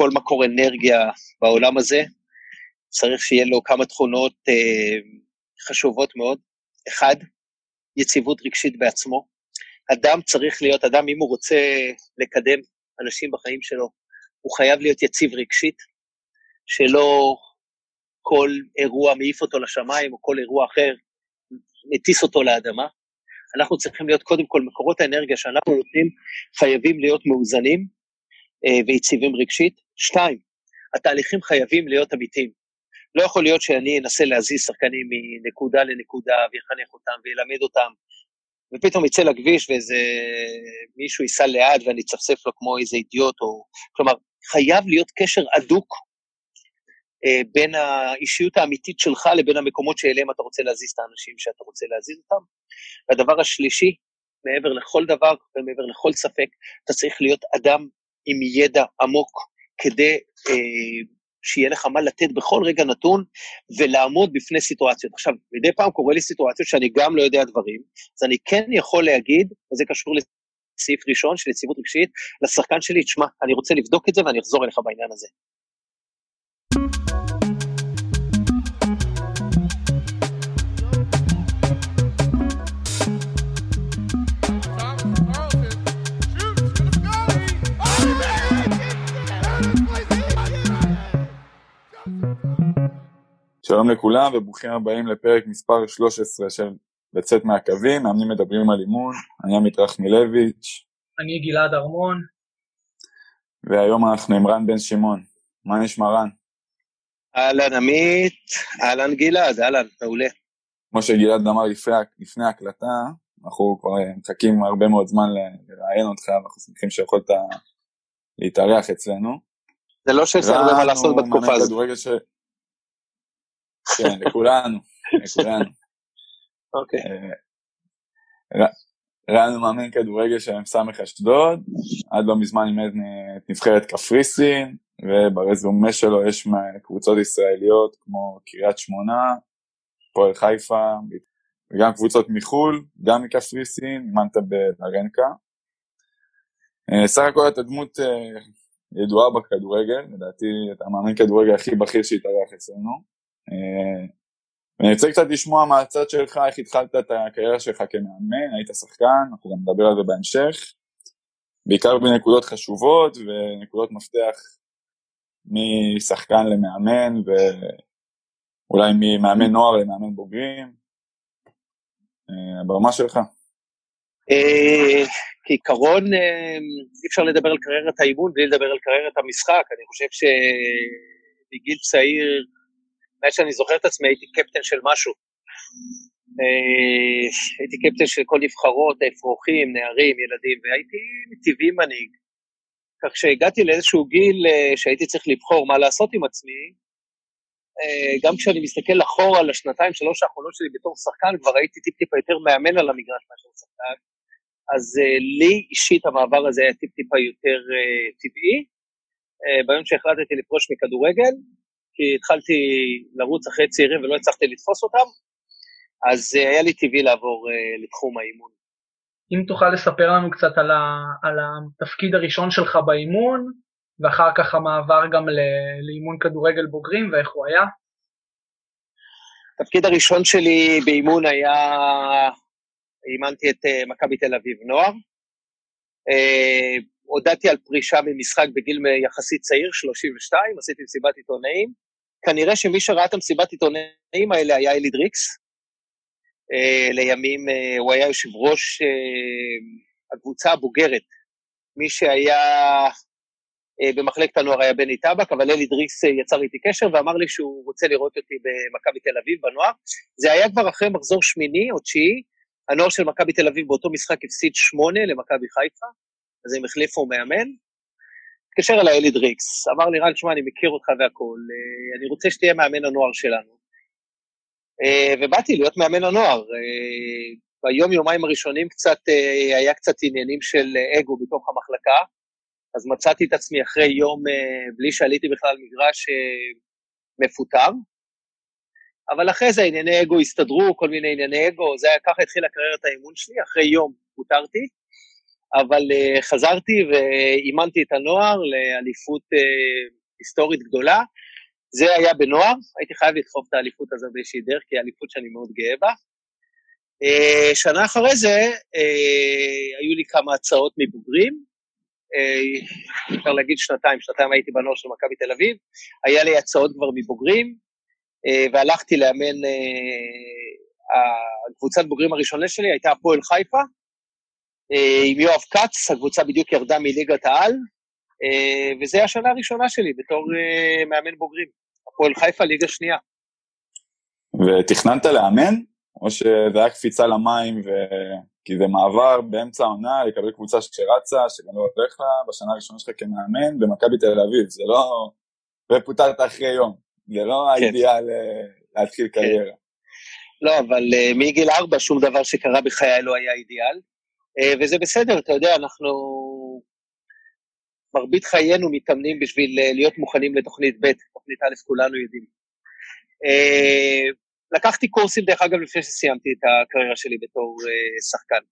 כל מקור אנרגיה בעולם הזה, צריך שיהיה לו כמה תכונות אה, חשובות מאוד. אחד, יציבות רגשית בעצמו. אדם צריך להיות, אדם, אם הוא רוצה לקדם אנשים בחיים שלו, הוא חייב להיות יציב רגשית, שלא כל אירוע מעיף אותו לשמיים, או כל אירוע אחר מטיס אותו לאדמה. אנחנו צריכים להיות, קודם כל, מקורות האנרגיה שאנחנו נותנים חייבים להיות מאוזנים אה, ויציבים רגשית. שתיים, התהליכים חייבים להיות אמיתיים. לא יכול להיות שאני אנסה להזיז שחקנים מנקודה לנקודה ויחנך אותם וילמד אותם, ופתאום יצא לכביש ואיזה מישהו ייסע לאט ואני אצפצף לו כמו איזה אידיוט, או... כלומר, חייב להיות קשר הדוק אה, בין האישיות האמיתית שלך לבין המקומות שאליהם אתה רוצה להזיז את האנשים שאתה רוצה להזיז אותם. והדבר השלישי, מעבר לכל דבר ומעבר לכל ספק, אתה צריך להיות אדם עם ידע עמוק כדי אה, שיהיה לך מה לתת בכל רגע נתון ולעמוד בפני סיטואציות. עכשיו, מדי פעם קורה לי סיטואציות שאני גם לא יודע דברים, אז אני כן יכול להגיד, וזה קשור לסעיף ראשון של יציבות רגשית, לשחקן שלי, תשמע, אני רוצה לבדוק את זה ואני אחזור אליך בעניין הזה. שלום לכולם וברוכים הבאים לפרק מספר 13 של לצאת מהקווים, מאמנים מדברים על אימון, אני עמית רחמילביץ'. אני גלעד ארמון. והיום אנחנו עם רן בן שמעון. מה נשמע רן? אהלן עמית, אהלן גלעד, אהלן, מעולה. כמו שגלעד אמר לפני, לפני הקלטה, אנחנו כבר מחכים הרבה מאוד זמן לראיין אותך, ואנחנו שמחים שיכולת להתארח אצלנו. זה לא שיש הרבה מה לעשות בתקופה הזאת. ש... כן, לכולנו, לכולנו. אוקיי. אה, רן מאמן כדורגל של מ"ס אשדוד, עד לא מזמן אימן את נבחרת קפריסין, וברזומה שלו יש קבוצות ישראליות כמו קריית שמונה, פועל חיפה, וגם קבוצות מחו"ל, גם מקפריסין, אימנת ברנקה. אה, סך הכל אתה דמות אה, ידועה בכדורגל, לדעתי אתה מאמן כדורגל הכי בכיר שהתארח אצלנו. אה, אני רוצה קצת לשמוע מהצד שלך איך התחלת את הקריירה שלך כמאמן, היית שחקן, אנחנו גם נדבר על זה בהמשך, בעיקר בנקודות חשובות ונקודות מפתח משחקן למאמן ואולי ממאמן נוער למאמן בוגרים, אה, הבמה שלך. אה, כעיקרון אי אפשר לדבר על קריירת האימון בלי לדבר על קריירת המשחק, אני חושב שבגיל צעיר מאז שאני זוכר את עצמי הייתי קפטן של משהו. אה, הייתי קפטן של כל נבחרות, אפרוחים, נערים, ילדים, והייתי מטבעי מנהיג. כך שהגעתי לאיזשהו גיל אה, שהייתי צריך לבחור מה לעשות עם עצמי, אה, גם כשאני מסתכל אחורה על השנתיים, שלוש האחרונות שלי בתור שחקן, כבר הייתי טיפ-טיפה יותר מאמן על המגרש מאשר שחקן. אז לי אישית המעבר הזה היה טיפ-טיפה יותר טבעי. ביום שהחלטתי לפרוש מכדורגל, כי התחלתי לרוץ אחרי צעירים ולא הצלחתי לתפוס אותם, אז אה, היה לי טבעי לעבור אה, לתחום האימון. אם תוכל לספר לנו קצת על, ה, על התפקיד הראשון שלך באימון, ואחר כך המעבר גם לאימון כדורגל בוגרים ואיך הוא היה. התפקיד הראשון שלי באימון היה, אימנתי את uh, מכבי תל אביב נוער. הודעתי על פרישה ממשחק בגיל יחסית צעיר, 32, עשיתי מסיבת עיתונאים. כנראה שמי שראה את המסיבת עיתונאים האלה היה אלי דריקס. Uh, לימים uh, הוא היה יושב ראש uh, הקבוצה הבוגרת. מי שהיה במחלקת הנוער היה בני טבק, אבל אלי דריקס יצר איתי קשר ואמר לי שהוא רוצה לראות אותי במכבי תל אביב בנוער. זה היה כבר אחרי מחזור שמיני או תשיעי, הנוער של מכבי תל אביב באותו משחק הפסיד שמונה למכבי חיפה, אז הם החליפו מאמן. התקשר אליי אלי דריקס, אמר לי, רן, שמע, אני מכיר אותך והכול, אה, אני רוצה שתהיה מאמן הנוער שלנו. אה, ובאתי להיות מאמן הנוער. אה, ביום, יומיים הראשונים קצת, היה קצת עניינים של אגו בתוך המחלקה, אז מצאתי את עצמי אחרי יום, בלי שעליתי בכלל מגרש, מפוטר. אבל אחרי זה ענייני אגו הסתדרו, כל מיני ענייני אגו, זה היה ככה התחילה קריירת האימון שלי, אחרי יום פוטרתי. אבל uh, חזרתי ואימנתי את הנוער לאליפות uh, היסטורית גדולה. זה היה בנוער, הייתי חייב לדחוף את האליפות הזו באיזושהי דרך, כי היא אליפות שאני מאוד גאה בה. Uh, שנה אחרי זה היו לי כמה הצעות מבוגרים, אפשר להגיד שנתיים, שנתיים הייתי בנוער של מכבי תל אביב, היה לי הצעות כבר מבוגרים, והלכתי לאמן, הקבוצת בוגרים הראשונה שלי הייתה הפועל חיפה, עם יואב כץ, הקבוצה בדיוק ירדה מליגת העל, uh, וזו השנה הראשונה שלי בתור uh, מאמן בוגרים, הפועל חיפה, ליגה שנייה. ותכננת לאמן? או שזה היה קפיצה למים, ו... כי זה מעבר באמצע העונה לקבל קבוצה שרצה, שגם לא הולך לה, בשנה הראשונה שלך כמאמן, במכבי תל אביב, זה לא... ופוטרת אחרי יום, זה לא כן. האידיאל אה, להתחיל כן. קריירה. לא, אבל uh, מגיל ארבע שום דבר שקרה בחיי לא היה אידיאל, וזה בסדר, אתה יודע, אנחנו... מרבית חיינו מתאמנים בשביל uh, להיות מוכנים לתוכנית ב', תוכנית א', כולנו יודעים. Uh, לקחתי קורסים, דרך אגב, לפני שסיימתי את הקריירה שלי בתור שחקן.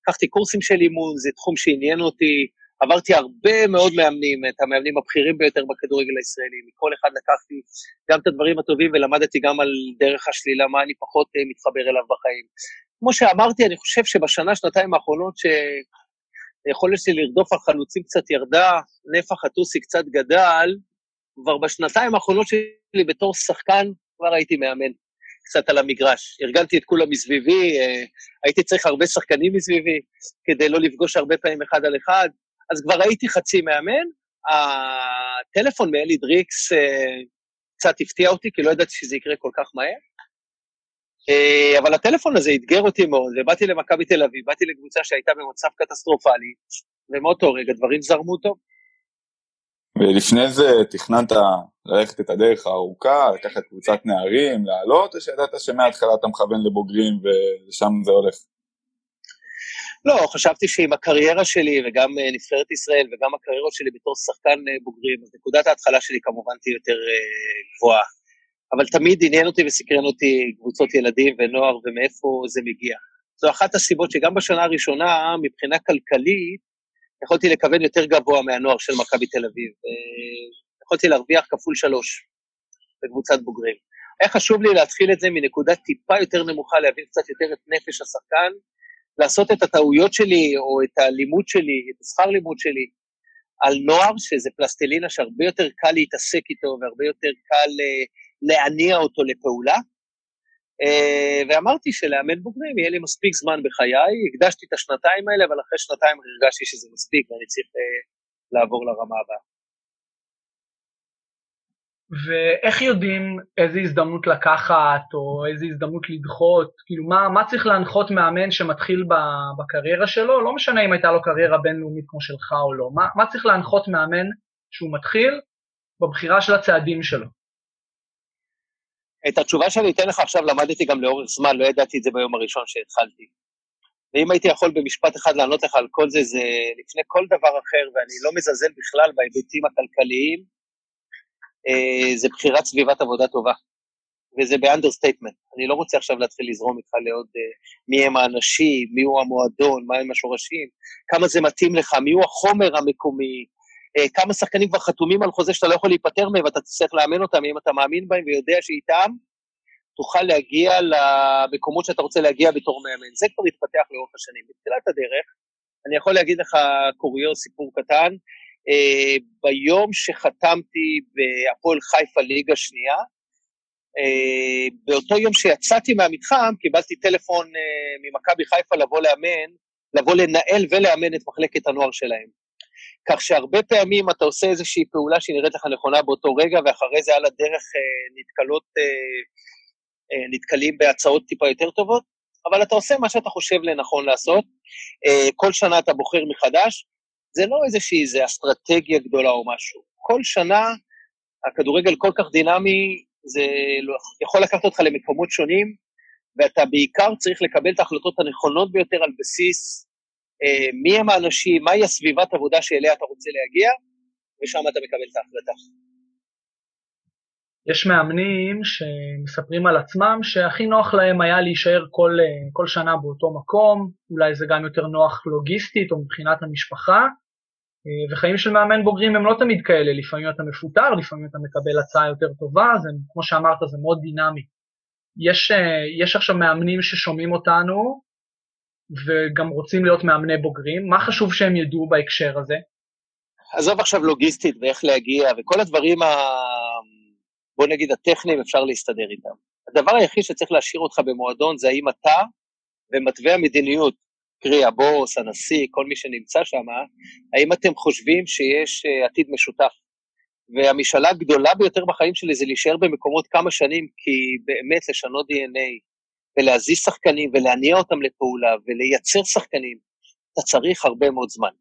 לקחתי קורסים של אימון, זה תחום שעניין אותי, עברתי הרבה מאוד מאמנים, את המאמנים הבכירים ביותר בכדורגל הישראלי, מכל אחד לקחתי גם את הדברים הטובים ולמדתי גם על דרך השלילה, מה אני פחות מתחבר אליו בחיים. כמו שאמרתי, אני חושב שבשנה, שנתיים האחרונות, שהיכולת שלי לרדוף על חלוצים קצת ירדה, נפח הטוסי קצת גדל, כבר בשנתיים האחרונות שלי בתור שחקן כבר הייתי מאמן. קצת על המגרש. ארגנתי את כולם מסביבי, אה, הייתי צריך הרבה שחקנים מסביבי, כדי לא לפגוש הרבה פעמים אחד על אחד, אז כבר הייתי חצי מאמן. הטלפון מאלי דריקס אה, קצת הפתיע אותי, כי לא ידעתי שזה יקרה כל כך מהר. אה, אבל הטלפון הזה אתגר אותי מאוד, ובאתי למכבי תל אביב, באתי לקבוצה שהייתה במצב קטסטרופלי, ומאותו רגע דברים זרמו טוב. ולפני זה תכננת ללכת את הדרך הארוכה, לקחת קבוצת נערים, לעלות, או שידעת שמההתחלה אתה מכוון לבוגרים ושם זה הולך? לא, חשבתי שעם הקריירה שלי וגם אה, נבחרת ישראל וגם הקריירות שלי בתור שחקן אה, בוגרים, אז נקודת ההתחלה שלי כמובן תהיה יותר גבוהה. אבל תמיד עניין אותי וסקרן אותי קבוצות ילדים ונוער ומאיפה זה מגיע. זו אחת הסיבות שגם בשנה הראשונה, מבחינה כלכלית, יכולתי לכוון יותר גבוה מהנוער של מכבי תל אביב. יכולתי להרוויח כפול שלוש בקבוצת בוגרים. היה חשוב לי להתחיל את זה מנקודה טיפה יותר נמוכה, להבין קצת יותר את נפש השחקן, לעשות את הטעויות שלי או את הלימוד שלי, את השכר לימוד שלי, על נוער, שזה פלסטלינה שהרבה יותר קל להתעסק איתו והרבה יותר קל uh, להניע אותו לפעולה. Uh, ואמרתי שלאמן בוגרים יהיה לי מספיק זמן בחיי, הקדשתי את השנתיים האלה, אבל אחרי שנתיים הרגשתי שזה מספיק ואני צריך uh, לעבור לרמה הבאה. ואיך יודעים איזה הזדמנות לקחת, או איזה הזדמנות לדחות, כאילו מה, מה צריך להנחות מאמן שמתחיל בקריירה שלו, לא משנה אם הייתה לו קריירה בינלאומית כמו שלך או לא, מה, מה צריך להנחות מאמן שהוא מתחיל בבחירה של הצעדים שלו? את התשובה שאני אתן לך עכשיו למדתי גם לאורך זמן, לא ידעתי את זה ביום הראשון שהתחלתי. ואם הייתי יכול במשפט אחד לענות לך על כל זה, זה לפני כל דבר אחר, ואני לא מזלזל בכלל בהיבטים הכלכליים, אה, זה בחירת סביבת עבודה טובה. וזה ב understatement. אני לא רוצה עכשיו להתחיל לזרום איתך לעוד אה, מי הם האנשים, מי הוא המועדון, מה הם השורשים, כמה זה מתאים לך, מי הוא החומר המקומי, כמה שחקנים כבר חתומים על חוזה שאתה לא יכול להיפטר מהם ואתה תצטרך לאמן אותם, אם אתה מאמין בהם ויודע שאיתם, תוכל להגיע למקומות שאתה רוצה להגיע בתור מאמן. זה כבר התפתח לאורך השנים. בתחילת הדרך, אני יכול להגיד לך קוריוז, סיפור קטן, אה, ביום שחתמתי בהפועל חיפה ליגה שנייה, אה, באותו יום שיצאתי מהמתחם, קיבלתי טלפון אה, ממכבי חיפה לבוא לאמן, לבוא לנהל ולאמן את מחלקת הנוער שלהם. כך שהרבה פעמים אתה עושה איזושהי פעולה שנראית לך נכונה באותו רגע, ואחרי זה על הדרך נתקלות, נתקלים בהצעות טיפה יותר טובות, אבל אתה עושה מה שאתה חושב לנכון לעשות. כל שנה אתה בוחר מחדש, זה לא איזושהי איזו אסטרטגיה גדולה או משהו. כל שנה הכדורגל כל כך דינמי, זה לא, יכול לקחת אותך למקומות שונים, ואתה בעיקר צריך לקבל את ההחלטות הנכונות ביותר על בסיס אה, מי הם האנשים, מהי הסביבת עבודה שאליה אתה רוצה להגיע, ושם אתה מקבל את ההחלטה. יש מאמנים שמספרים על עצמם שהכי נוח להם היה להישאר כל, כל שנה באותו מקום, אולי זה גם יותר נוח לוגיסטית או מבחינת המשפחה, וחיים של מאמן בוגרים הם לא תמיד כאלה, לפעמים אתה מפוטר, לפעמים אתה מקבל הצעה יותר טובה, זה, כמו שאמרת זה מאוד דינמי. יש, יש עכשיו מאמנים ששומעים אותנו וגם רוצים להיות מאמני בוגרים, מה חשוב שהם ידעו בהקשר הזה? עזוב עכשיו לוגיסטית ואיך להגיע, וכל הדברים, ה... בוא נגיד, הטכניים, אפשר להסתדר איתם. הדבר היחיד שצריך להשאיר אותך במועדון זה האם אתה ומתווה המדיניות, קרי הבוס, הנשיא, כל מי שנמצא שם, האם אתם חושבים שיש uh, עתיד משותף? והמשאלה הגדולה ביותר בחיים שלי זה להישאר במקומות כמה שנים, כי באמת לשנות DNA ולהזיז שחקנים ולהניע אותם לפעולה ולייצר שחקנים, אתה צריך הרבה מאוד זמן.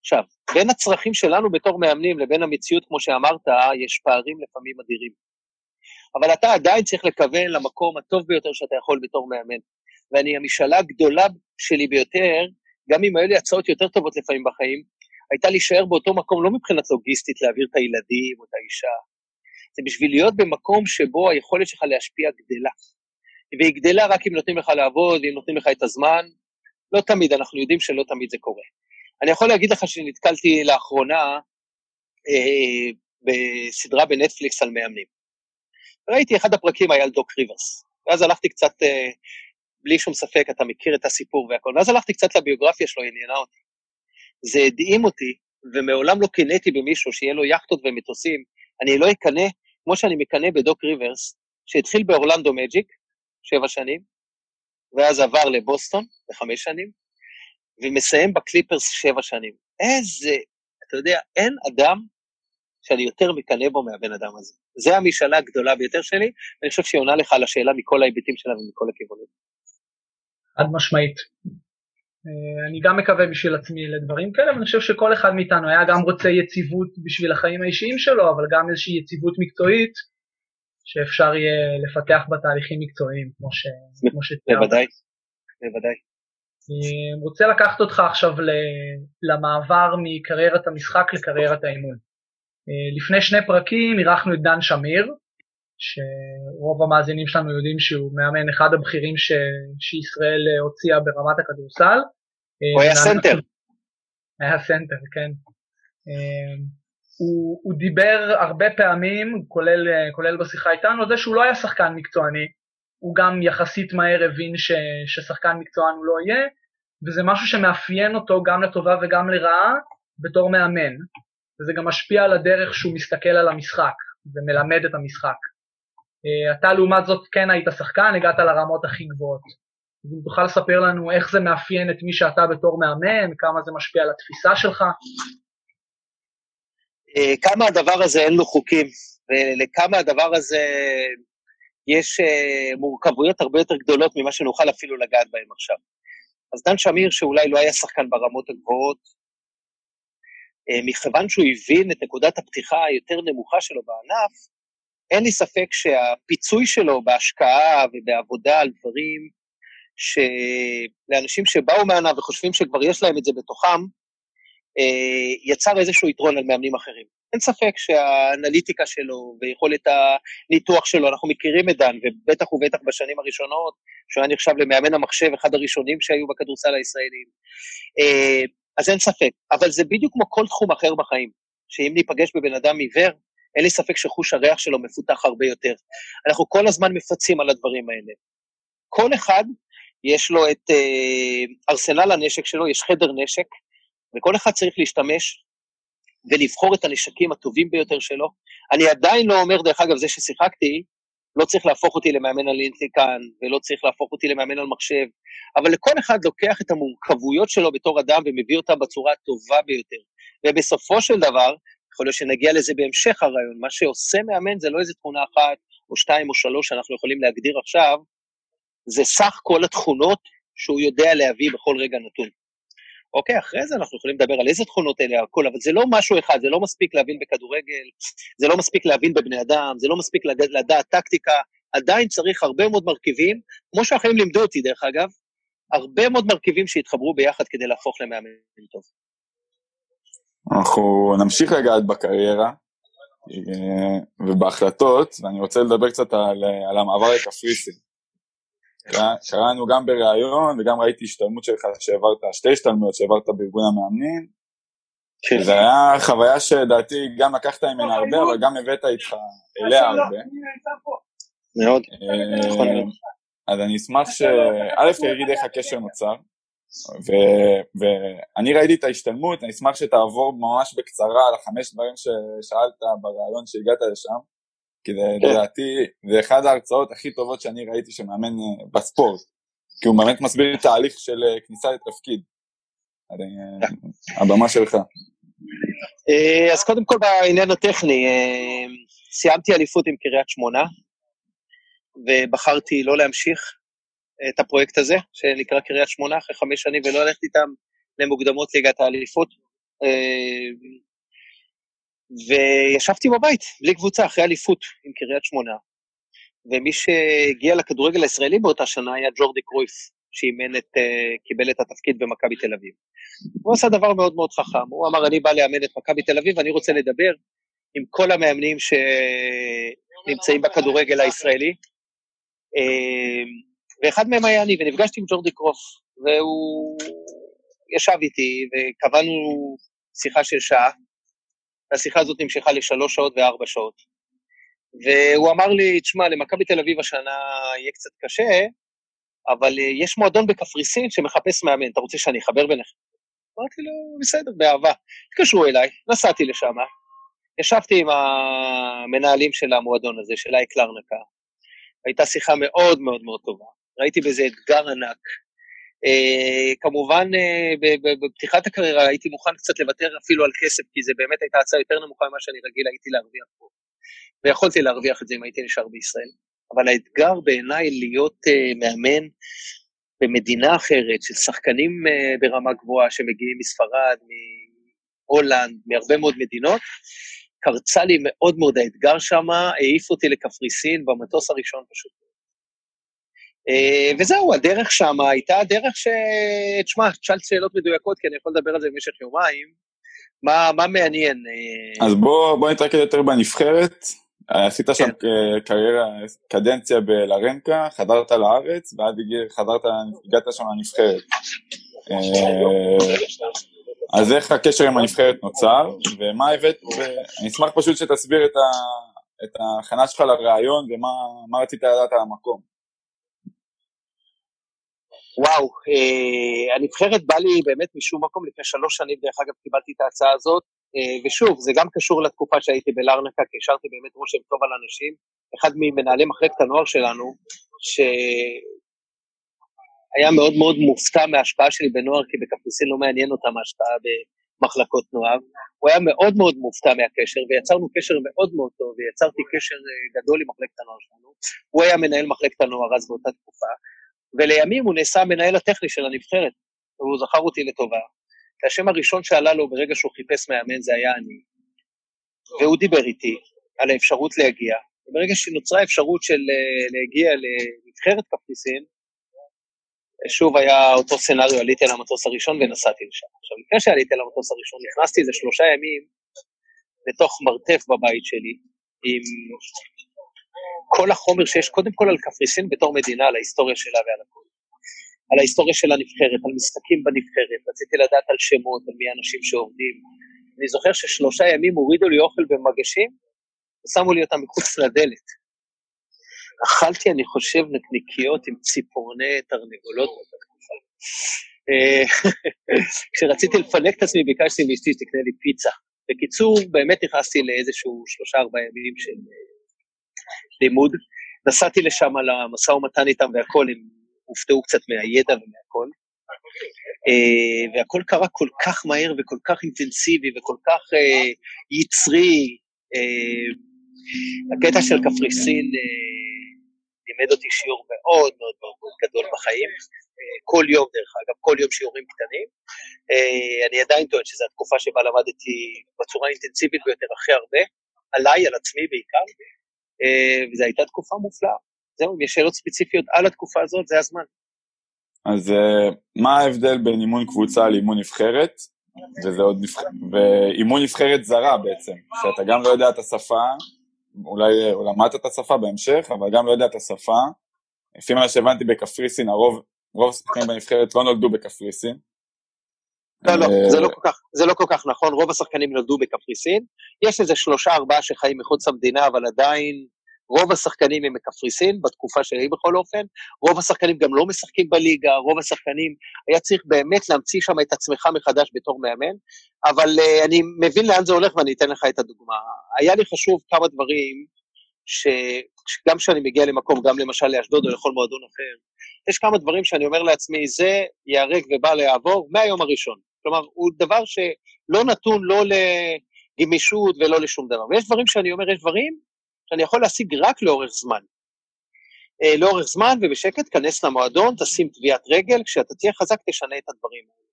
עכשיו, בין הצרכים שלנו בתור מאמנים לבין המציאות, כמו שאמרת, יש פערים לפעמים אדירים. אבל אתה עדיין צריך לכוון למקום הטוב ביותר שאתה יכול בתור מאמן. ואני, המשאלה הגדולה שלי ביותר, גם אם היו לי הצעות יותר טובות לפעמים בחיים, הייתה להישאר באותו מקום, לא מבחינת לוגיסטית להעביר את הילדים או את האישה, זה בשביל להיות במקום שבו היכולת שלך להשפיע גדלה. והיא גדלה רק אם נותנים לך לעבוד, אם נותנים לך את הזמן. לא תמיד, אנחנו יודעים שלא תמיד זה קורה. אני יכול להגיד לך שנתקלתי לאחרונה אה, בסדרה בנטפליקס על מאמנים. ראיתי, אחד הפרקים היה על דוק ריברס. ואז הלכתי קצת, אה, בלי שום ספק, אתה מכיר את הסיפור והכל, ואז הלכתי קצת לביוגרפיה שלו, עניינה אותי. זה הדהים אותי, ומעולם לא קינאתי במישהו שיהיה לו יכטות ומטוסים, אני לא אקנא כמו שאני מקנא בדוק ריברס, שהתחיל באורלנדו מג'יק, שבע שנים, ואז עבר לבוסטון לחמש שנים, ומסיים בקליפרס שבע שנים. איזה, אתה יודע, אין אדם שאני יותר מקנא בו מהבן אדם הזה. זה המשאלה הגדולה ביותר שלי, ואני חושב שהיא עונה לך על השאלה מכל ההיבטים שלה ומכל הכיוונים. חד משמעית. אה, אני גם מקווה בשביל עצמי לדברים כאלה, ואני חושב שכל אחד מאיתנו היה גם רוצה יציבות בשביל החיים האישיים שלו, אבל גם איזושהי יציבות מקצועית שאפשר יהיה לפתח בתהליכים מקצועיים, כמו שציינת. בוודאי, בוודאי. אני רוצה לקחת אותך עכשיו למעבר מקריירת המשחק לקריירת האימון. אה, לפני שני פרקים אירחנו את דן שמיר, שרוב המאזינים שלנו יודעים שהוא מאמן אחד הבכירים ש... שישראל הוציאה ברמת הכדורסל. אה, הוא היה סנטר. היה סנטר, כן. הוא, הוא דיבר הרבה פעמים, כולל, כולל בשיחה איתנו, על זה שהוא לא היה שחקן מקצועני, הוא גם יחסית מהר הבין ש, ששחקן מקצוען הוא לא יהיה, וזה משהו שמאפיין אותו גם לטובה וגם לרעה בתור מאמן. וזה גם משפיע על הדרך שהוא מסתכל על המשחק ומלמד את המשחק. אה, אתה לעומת זאת כן היית שחקן, הגעת לרמות הכי גבוהות. אז אם תוכל לספר לנו איך זה מאפיין את מי שאתה בתור מאמן, כמה זה משפיע על התפיסה שלך. אה, כמה הדבר הזה אין לו חוקים, ולכמה הדבר הזה יש אה, מורכבויות הרבה יותר גדולות ממה שנוכל אפילו לגעת בהן עכשיו. אז דן שמיר, שאולי לא היה שחקן ברמות הגבוהות, אה, מכיוון שהוא הבין את נקודת הפתיחה היותר נמוכה שלו בענף, אין לי ספק שהפיצוי שלו בהשקעה ובעבודה על דברים שלאנשים שבאו מהענף וחושבים שכבר יש להם את זה בתוכם, יצר איזשהו יתרון על מאמנים אחרים. אין ספק שהאנליטיקה שלו ויכולת הניתוח שלו, אנחנו מכירים את דן, ובטח ובטח בשנים הראשונות, שהוא היה נחשב למאמן המחשב, אחד הראשונים שהיו בכדורסל הישראלים. אה, אז אין ספק, אבל זה בדיוק כמו כל תחום אחר בחיים, שאם ניפגש בבן אדם עיוור, אין לי ספק שחוש הריח שלו מפותח הרבה יותר. אנחנו כל הזמן מפצים על הדברים האלה. כל אחד, יש לו את אה, ארסנל הנשק שלו, יש חדר נשק, וכל אחד צריך להשתמש ולבחור את הנשקים הטובים ביותר שלו. אני עדיין לא אומר, דרך אגב, זה ששיחקתי, לא צריך להפוך אותי למאמן על אינטליקן, ולא צריך להפוך אותי למאמן על מחשב, אבל לכל אחד לוקח את המורכבויות שלו בתור אדם ומביא אותה בצורה הטובה ביותר. ובסופו של דבר, יכול להיות שנגיע לזה בהמשך הרעיון, מה שעושה מאמן זה לא איזה תכונה אחת, או שתיים או שלוש שאנחנו יכולים להגדיר עכשיו, זה סך כל התכונות שהוא יודע להביא בכל רגע נתון. אוקיי, אחרי זה אנחנו יכולים לדבר על איזה תכונות אלה, הכל, אבל זה לא משהו אחד, זה לא מספיק להבין בכדורגל, זה לא מספיק להבין בבני אדם, זה לא מספיק לדעת, לדעת טקטיקה, עדיין צריך הרבה מאוד מרכיבים, כמו שהחיים לימדו אותי דרך אגב, הרבה מאוד מרכיבים שהתחברו ביחד כדי להפוך למאמן טוב. אנחנו נמשיך לגעת בקריירה. אה, ובהחלטות, ואני רוצה לדבר קצת על, על המעבר לקפריסין. קראנו גם בריאיון וגם ראיתי השתלמות שלך שהעברת, שתי השתלמויות שהעברת בארגון המאמנים. כן. זו הייתה חוויה שלדעתי גם לקחת ממנה הרבה, אבל גם הבאת איתך אליה הרבה. מאוד. אז אני אשמח ש... א', תגיד איך הקשר נוצר, ואני ראיתי את ההשתלמות, אני אשמח שתעבור ממש בקצרה על החמש דברים ששאלת בריאיון שהגעת לשם, כי. לדעתי זה אחד ההרצאות הכי טובות שאני ראיתי שמאמן אה, בספורט, כי הוא באמת מסביר תהליך של אה, כניסה לתפקיד. אה, הבמה שלך. אז קודם כל בעניין הטכני, סיימתי אליפות עם קריית שמונה, ובחרתי לא להמשיך את הפרויקט הזה, שנקרא קריית שמונה, אחרי חמש שנים, ולא ללכת איתם למוקדמות ליגת האליפות. וישבתי בבית, בלי קבוצה, אחרי אליפות עם קריית שמונה. ומי שהגיע לכדורגל הישראלי באותה שנה היה ג'ורדי קרויף, שאימן את, אה, קיבל את התפקיד במכבי תל אביב. הוא עשה דבר מאוד מאוד חכם, הוא אמר, אני בא לאמן את מכבי תל אביב, ואני רוצה לדבר עם כל המאמנים שנמצאים בכדורגל הישראלי, אה, ואחד מהם היה אני, ונפגשתי עם ג'ורדי קרוף, והוא ישב איתי, וקבענו שיחה של שעה, והשיחה הזאת נמשכה לשלוש שעות וארבע שעות. והוא אמר לי, תשמע, למכבי תל אביב השנה יהיה קצת קשה, אבל אה, יש מועדון בקפריסין שמחפש מאמן, אתה רוצה שאני אחבר ביניכם? אמרתי לו, בסדר, באהבה. התקשרו אליי, נסעתי לשם, ישבתי עם המנהלים של המועדון הזה, של אייק לרנקה. הייתה שיחה מאוד מאוד מאוד טובה. ראיתי בזה אתגר ענק. Uh, כמובן, uh, בפתיחת הקריירה הייתי מוכן קצת לוותר אפילו על כסף, כי זה באמת הייתה הצעה יותר נמוכה ממה שאני רגיל הייתי להרוויח פה. ויכולתי להרוויח את זה אם הייתי נשאר בישראל. אבל האתגר בעיניי להיות uh, מאמן במדינה אחרת, של שחקנים ברמה גבוהה שמגיעים מספרד, מהולנד, מהרבה מאוד מדינות, קרצה לי מאוד מאוד האתגר שם, העיף אותי לקפריסין במטוס הראשון פשוט. אה, וזהו, הדרך שם הייתה דרך ש... תשמע, תשאל שאלות מדויקות, כי אני יכול לדבר על זה במשך יומיים. מה, מה מעניין? אה? אז בוא, בוא נתרכז יותר בנבחרת. עשית שם כן. קריירה, קדנציה בלרנקה, חדרת לארץ, ואז חזרת, הגעת שם לנבחרת. אה, אז איך הקשר עם הנבחרת נוצר, ומה הבאת, ואני אשמח פשוט שתסביר את ההכנה שלך לראיון ומה רצית לדעת על המקום. וואו, אה, הנבחרת בא לי באמת משום מקום, לפני שלוש שנים דרך אגב קיבלתי את ההצעה הזאת, אה, ושוב, זה גם קשור לתקופה שהייתי בלרנקה, כי השארתי באמת רושם טוב על אנשים. אחד ממנהלי מחלקת הנוער שלנו, שהיה מאוד מאוד מופתע מההשפעה שלי בנוער, כי בקפריסין לא מעניין אותם ההשפעה במחלקות נוער. הוא היה מאוד מאוד מופתע מהקשר, ויצרנו קשר מאוד מאוד טוב, ויצרתי קשר אה, גדול עם מחלקת הנוער שלנו. הוא היה מנהל מחלקת הנוער אז באותה תקופה. ולימים הוא נעשה המנהל הטכני של הנבחרת, והוא זכר אותי לטובה. והשם הראשון שעלה לו ברגע שהוא חיפש מאמן זה היה אני. והוא דיבר איתי על האפשרות להגיע, וברגע שנוצרה האפשרות של אה, להגיע לנבחרת קפריסין, שוב היה אותו סצנריו, עליתי על המטוס הראשון ונסעתי לשם. עכשיו, לפני שעליתי על המטוס הראשון, נכנסתי איזה שלושה ימים לתוך מרתף בבית שלי, עם כל החומר שיש קודם כל על קפריסין בתור מדינה, על ההיסטוריה שלה ועל הכול. על ההיסטוריה של הנבחרת, על משחקים בנבחרת, רציתי לדעת על שמות, על מי האנשים שעובדים. אני זוכר ששלושה ימים הורידו לי אוכל במגשים, ושמו לי אותם מחוץ לדלת. אכלתי, אני חושב, נקניקיות עם ציפורני תרנגולות. אה, כשרציתי לפנק את עצמי, ביקשתי מאשתי שתקנה לי פיצה. בקיצור, באמת נכנסתי לאיזשהו שלושה-ארבעה ימים של לימוד. נסעתי לשם למשא ומתן איתם והכל, הם הופתעו קצת מהידע ומהכל. Uh, והכל קרה כל כך מהר וכל כך אינטנסיבי וכל כך uh, יצרי. Uh, הקטע של קפריסין לימד אותי שיעור מאוד מאוד מאוד גדול בחיים. כל יום, דרך אגב, כל יום שיעורים קטנים. אני עדיין טוען שזו התקופה שבה למדתי בצורה האינטנסיבית ביותר הכי הרבה, עליי, על עצמי בעיקר, אה, וזו הייתה תקופה מופלאה. זהו, אם יש שאלות ספציפיות על התקופה הזאת, זה הזמן. אז אה, מה ההבדל בין אימון קבוצה לאימון נבחרת? וזה עוד נבח... ואימון נבחרת זרה בעצם, שאתה גם לא יודע את השפה, אולי למדת את השפה בהמשך, אבל גם לא יודע את השפה. לפי מה שהבנתי בקפריסין, הרוב, רוב השחקנים בנבחרת לא נולדו בקפריסין. לא, לא, אה, זה לא, כל כך, זה לא כל כך נכון, רוב השחקנים נולדו בקפריסין. יש איזה שלושה, ארבעה שחיים מחוץ למדינה, אבל עדיין רוב השחקנים הם מקפריסין, בתקופה שלי בכל אופן, רוב השחקנים גם לא משחקים בליגה, רוב השחקנים, היה צריך באמת להמציא שם את עצמך מחדש בתור מאמן, אבל uh, אני מבין לאן זה הולך ואני אתן לך את הדוגמה. היה לי חשוב כמה דברים, ש... שגם כשאני מגיע למקום, גם למשל לאשדוד או לכל מועדון אחר, יש כמה דברים שאני אומר לעצמי, זה ייהרג ובל יעבור מהיום הראשון. כלומר, הוא דבר שלא נתון לא לגמישות ולא לשום דבר. ויש דברים שאני אומר, יש דברים שאני יכול להשיג רק לאורך זמן. Uh, לאורך זמן ובשקט, כנס למועדון, תשים טביעת רגל, כשאתה תהיה חזק תשנה את הדברים האלה.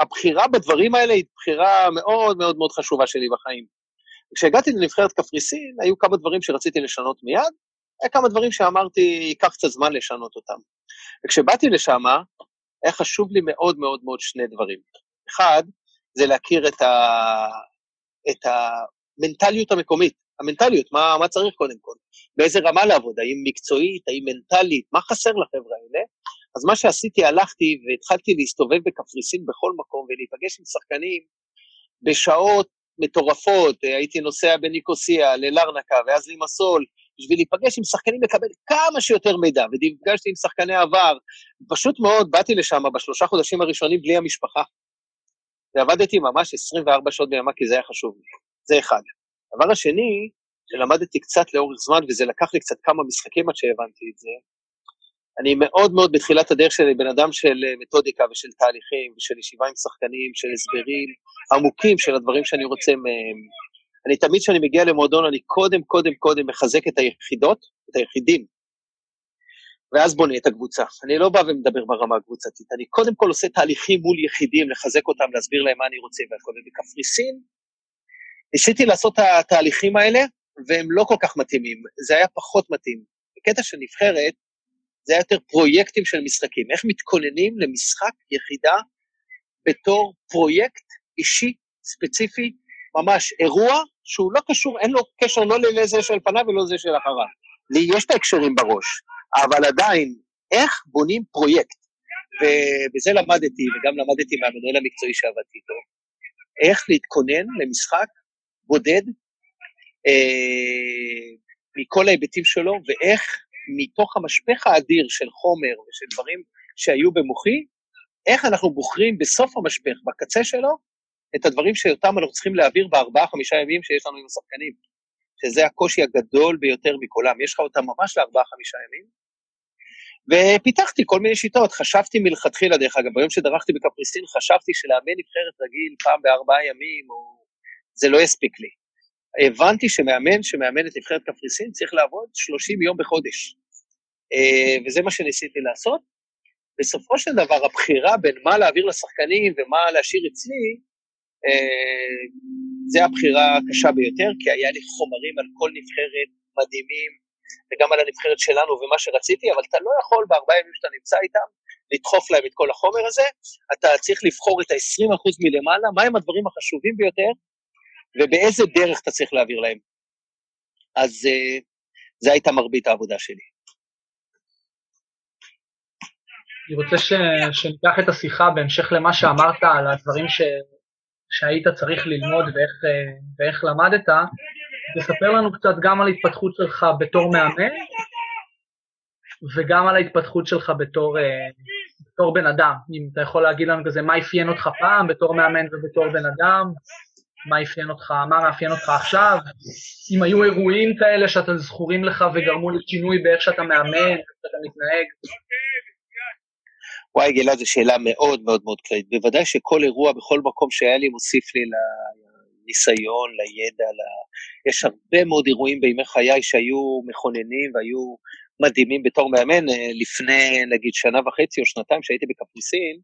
והבחירה בדברים האלה היא בחירה מאוד מאוד מאוד חשובה שלי בחיים. כשהגעתי לנבחרת קפריסין, היו כמה דברים שרציתי לשנות מיד, היה כמה דברים שאמרתי, ייקח קצת זמן לשנות אותם. וכשבאתי לשם, היה חשוב לי מאוד מאוד מאוד שני דברים. אחד, זה להכיר את, ה... את המנטליות המקומית. המנטליות, מה, מה צריך קודם כל? באיזה רמה לעבוד? האם מקצועית, האם מנטלית? מה חסר לחבר'ה האלה? אז מה שעשיתי, הלכתי והתחלתי להסתובב בקפריסין בכל מקום ולהיפגש עם שחקנים בשעות מטורפות, הייתי נוסע בניקוסיה, ללרנקה, ואז לימסול, בשביל להיפגש עם שחקנים, לקבל כמה שיותר מידע, ונפגשתי עם שחקני עבר. פשוט מאוד, באתי לשם בשלושה חודשים הראשונים בלי המשפחה. ועבדתי ממש 24 שעות בימה, כי זה היה חשוב לי. זה אחד. הדבר השני, שלמדתי קצת לאורך זמן, וזה לקח לי קצת כמה משחקים עד שהבנתי את זה, אני מאוד מאוד בתחילת הדרך שלי בן אדם של אה, מתודיקה ושל תהליכים ושל ישיבה עם שחקנים, של הסברים עמוקים של הדברים שאני רוצה מהם. אני תמיד כשאני מגיע למועדון, אני קודם, קודם, קודם מחזק את היחידות, את היחידים, ואז בונה את הקבוצה. אני לא בא ומדבר ברמה הקבוצתית, אני קודם כל עושה תהליכים מול יחידים, לחזק אותם, להסביר להם מה אני רוצה והכל. ובקפריסין, ניסיתי לעשות את התהליכים האלה, והם לא כל כך מתאימים, זה היה פחות מתאים. בקטע של נבחרת, זה היה יותר פרויקטים של משחקים. איך מתכוננים למשחק יחידה בתור פרויקט אישי, ספציפי, ממש אירוע שהוא לא קשור, אין לו קשר לא לזה של פניו ולא לזה של אחריו. לי יש את ההקשרים בראש, אבל עדיין, איך בונים פרויקט? ובזה למדתי, וגם למדתי מהמנהל המקצועי שעבדתי איתו, איך להתכונן למשחק בודד אה, מכל ההיבטים שלו, ואיך מתוך המשפך האדיר של חומר ושל דברים שהיו במוחי, איך אנחנו בוחרים בסוף המשפך, בקצה שלו, את הדברים שאותם אנחנו צריכים להעביר בארבעה-חמישה ימים שיש לנו עם השחקנים, שזה הקושי הגדול ביותר מכולם. יש לך אותם ממש לארבעה-חמישה ימים. ופיתחתי כל מיני שיטות, חשבתי מלכתחילה, דרך אגב, ביום שדרכתי בקפריסין, חשבתי שלאמן נבחרת רגיל פעם בארבעה ימים, או... זה לא יספיק לי. הבנתי שמאמן שמאמן את נבחרת קפריסין צריך לעבוד 30 יום בחודש. אה, וזה מה שניסיתי לעשות. בסופו של דבר, הבחירה בין מה להעביר לשחקנים ומה להשאיר אצלי, זה הבחירה הקשה ביותר, כי היה לי חומרים על כל נבחרת מדהימים, וגם על הנבחרת שלנו ומה שרציתי, אבל אתה לא יכול בארבעה ימים שאתה נמצא איתם, לדחוף להם את כל החומר הזה, אתה צריך לבחור את ה-20% מלמעלה, מהם הדברים החשובים ביותר, ובאיזה דרך אתה צריך להעביר להם. אז uh, זה הייתה מרבית העבודה שלי. אני רוצה ש... שניקח את השיחה בהמשך למה שאמרת על הדברים ש... שהיית צריך ללמוד ואיך, אה, ואיך למדת, תספר לנו קצת גם על ההתפתחות שלך בתור מאמן וגם על ההתפתחות שלך בתור, אה, בתור בן אדם. אם אתה יכול להגיד לנו כזה מה אפיין אותך פעם בתור מאמן ובתור בן אדם, מה אפיין אותך, מה מאפיין אותך עכשיו, אם היו אירועים כאלה שאתה זכורים לך וגרמו לשינוי באיך שאתה מאמן, איך שאתה מתנהג. וואי גלעד, זו שאלה מאוד מאוד מאוד כללית. בוודאי שכל אירוע בכל מקום שהיה לי מוסיף לי לניסיון, לידע, ל... יש הרבה מאוד אירועים בימי חיי שהיו מכוננים והיו מדהימים בתור מאמן. אה, לפני נגיד שנה וחצי או שנתיים שהייתי בקפריסין,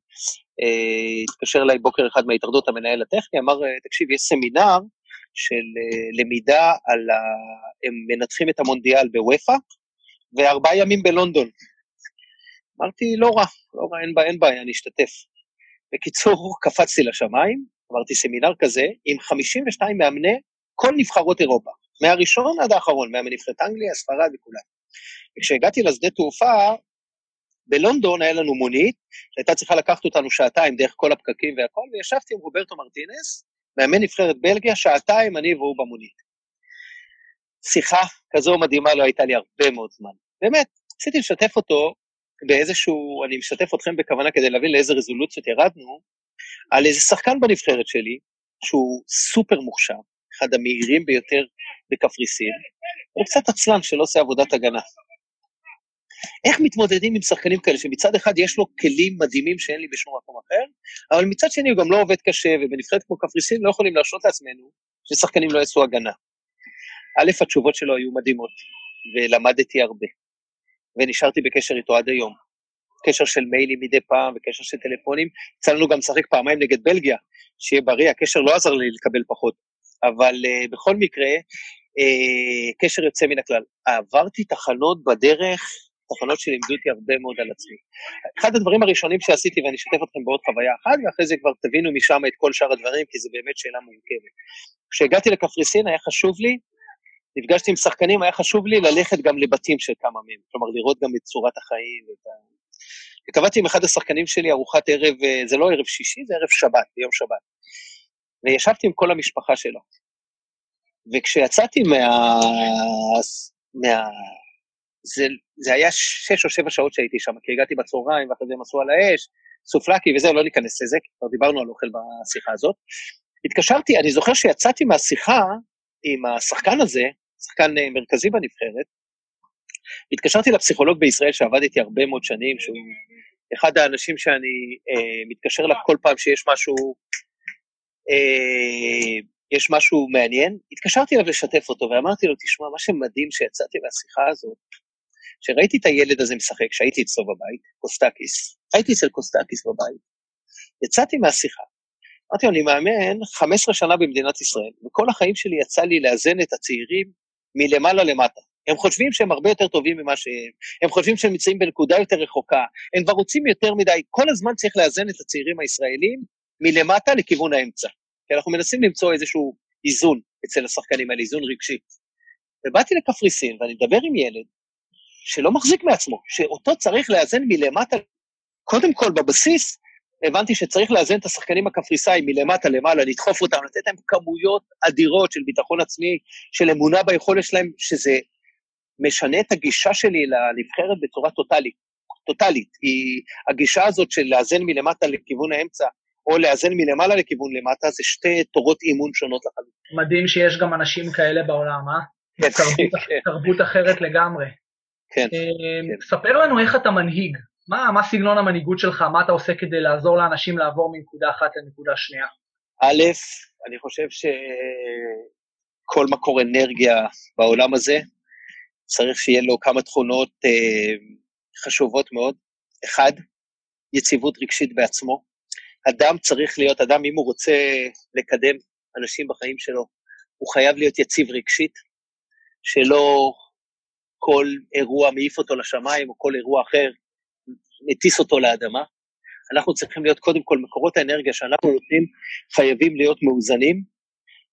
אה, התקשר אליי בוקר אחד מההתאחדות המנהל הטכני, אמר, אה, תקשיב, יש סמינר של למידה על ה... הם מנתחים את המונדיאל בוופא, וארבעה ימים בלונדון. אמרתי, לא רע, לא רע, אין בעיה, אין בעיה, אני אשתתף. בקיצור, קפצתי לשמיים, אמרתי סמינר כזה, עם 52 מאמני כל נבחרות אירופה, מהראשון עד האחרון, מאמן נבחרת אנגליה, ספרד וכולם. וכשהגעתי לשדה תעופה, בלונדון היה לנו מונית, שהייתה צריכה לקחת אותנו שעתיים דרך כל הפקקים והכל, וישבתי עם רוברטו מרטינס, מאמן נבחרת בלגיה, שעתיים אני והוא במונית. שיחה כזו מדהימה לא הייתה לי הרבה מאוד זמן. באמת, רציתי לשתף אותו באיזשהו, אני משתף אתכם בכוונה כדי להבין לאיזה רזולוציות ירדנו, על איזה שחקן בנבחרת שלי, שהוא סופר מוכשר, אחד המהירים ביותר בקפריסין, הוא קצת עצלן שלא עושה עבודת הגנה. איך מתמודדים עם שחקנים כאלה, שמצד אחד יש לו כלים מדהימים שאין לי בשום מקום אחר, אבל מצד שני הוא גם לא עובד קשה, ובנבחרת כמו קפריסין לא יכולים להרשות לעצמנו ששחקנים לא יעשו הגנה. א', התשובות שלו היו מדהימות, ולמדתי הרבה, ונשארתי בקשר איתו עד היום. קשר של מיילים מדי פעם וקשר של טלפונים. יצא לנו גם לשחק פעמיים נגד בלגיה, שיהיה בריא, הקשר לא עזר לי לקבל פחות. אבל uh, בכל מקרה, uh, קשר יוצא מן הכלל. עברתי תחנות בדרך תחנות שלימדו אותי הרבה מאוד על עצמי. אחד הדברים הראשונים שעשיתי, ואני אשתף אתכם בעוד חוויה אחת, ואחרי זה כבר תבינו משם את כל שאר הדברים, כי זו באמת שאלה מורכבת. כשהגעתי לקפריסין היה חשוב לי, נפגשתי עם שחקנים, היה חשוב לי ללכת גם לבתים של כמה מהם, כלומר לראות גם את צורת החיים ואת ה... וקבעתי עם אחד השחקנים שלי ארוחת ערב, אה, זה לא ערב שישי, זה ערב שבת, ביום שבת. וישבתי עם כל המשפחה שלו. וכשיצאתי מה... מה... זה, זה היה שש או שבע שעות שהייתי שם, כי הגעתי בצהריים, ואחרי זה הם עשו על האש, סופלקי וזה, לא ניכנס לזה, כי כבר דיברנו על אוכל בשיחה הזאת. התקשרתי, אני זוכר שיצאתי מהשיחה עם השחקן הזה, שחקן אה, מרכזי בנבחרת, התקשרתי לפסיכולוג בישראל שעבד איתי הרבה מאוד שנים, שהוא אחד האנשים שאני אה, מתקשר אליו כל פעם שיש משהו, אה, יש משהו מעניין, התקשרתי אליו לשתף אותו ואמרתי לו, תשמע, מה שמדהים שיצאתי מהשיחה הזאת, כשראיתי את הילד הזה משחק, שהייתי אצלו בבית, קוסטקיס, הייתי אצל קוסטקיס בבית, יצאתי מהשיחה, אמרתי לו, אני מאמן 15 שנה במדינת ישראל, וכל החיים שלי יצא לי לאזן את הצעירים מלמעלה למטה. הם חושבים שהם הרבה יותר טובים ממה שהם, הם חושבים שהם נמצאים בנקודה יותר רחוקה, הם כבר רוצים יותר מדי, כל הזמן צריך לאזן את הצעירים הישראלים מלמטה לכיוון האמצע. כי אנחנו מנסים למצוא איזשהו איזון אצל השחקנים האלה, איזון רגשי. ובאתי לקפריסין, ואני מדבר עם ילד שלא מחזיק מעצמו, שאותו צריך לאזן מלמטה, קודם כל בבסיס, הבנתי שצריך לאזן את השחקנים הקפריסאים מלמטה למעלה, לדחוף אותם, לתת להם כמויות אדירות של ביטחון עצמי, של אמונה ביכולת שלהם, שזה משנה את הגישה שלי לנבחרת בצורה טוטאלית. טוטאלית. היא, הגישה הזאת של לאזן מלמטה לכיוון האמצע, או לאזן מלמעלה לכיוון למטה, זה שתי תורות אימון שונות לחלוטין. מדהים שיש גם אנשים כאלה בעולם, אה? כן, תרבות, כן. תרבות אחרת לגמרי. כן, אה, כן. ספר לנו איך אתה מנהיג, מה, מה סגנון המנהיגות שלך, מה אתה עושה כדי לעזור לאנשים לעבור מנקודה אחת לנקודה שנייה? א', אני חושב שכל מקור אנרגיה בעולם הזה, צריך שיהיה לו כמה תכונות אה, חשובות מאוד. אחד, יציבות רגשית בעצמו. אדם צריך להיות, אדם אם הוא רוצה לקדם אנשים בחיים שלו, הוא חייב להיות יציב רגשית, שלא כל אירוע מעיף אותו לשמיים, או כל אירוע אחר מטיס אותו לאדמה. אנחנו צריכים להיות קודם כל, מקורות האנרגיה שאנחנו נותנים חייבים להיות מאוזנים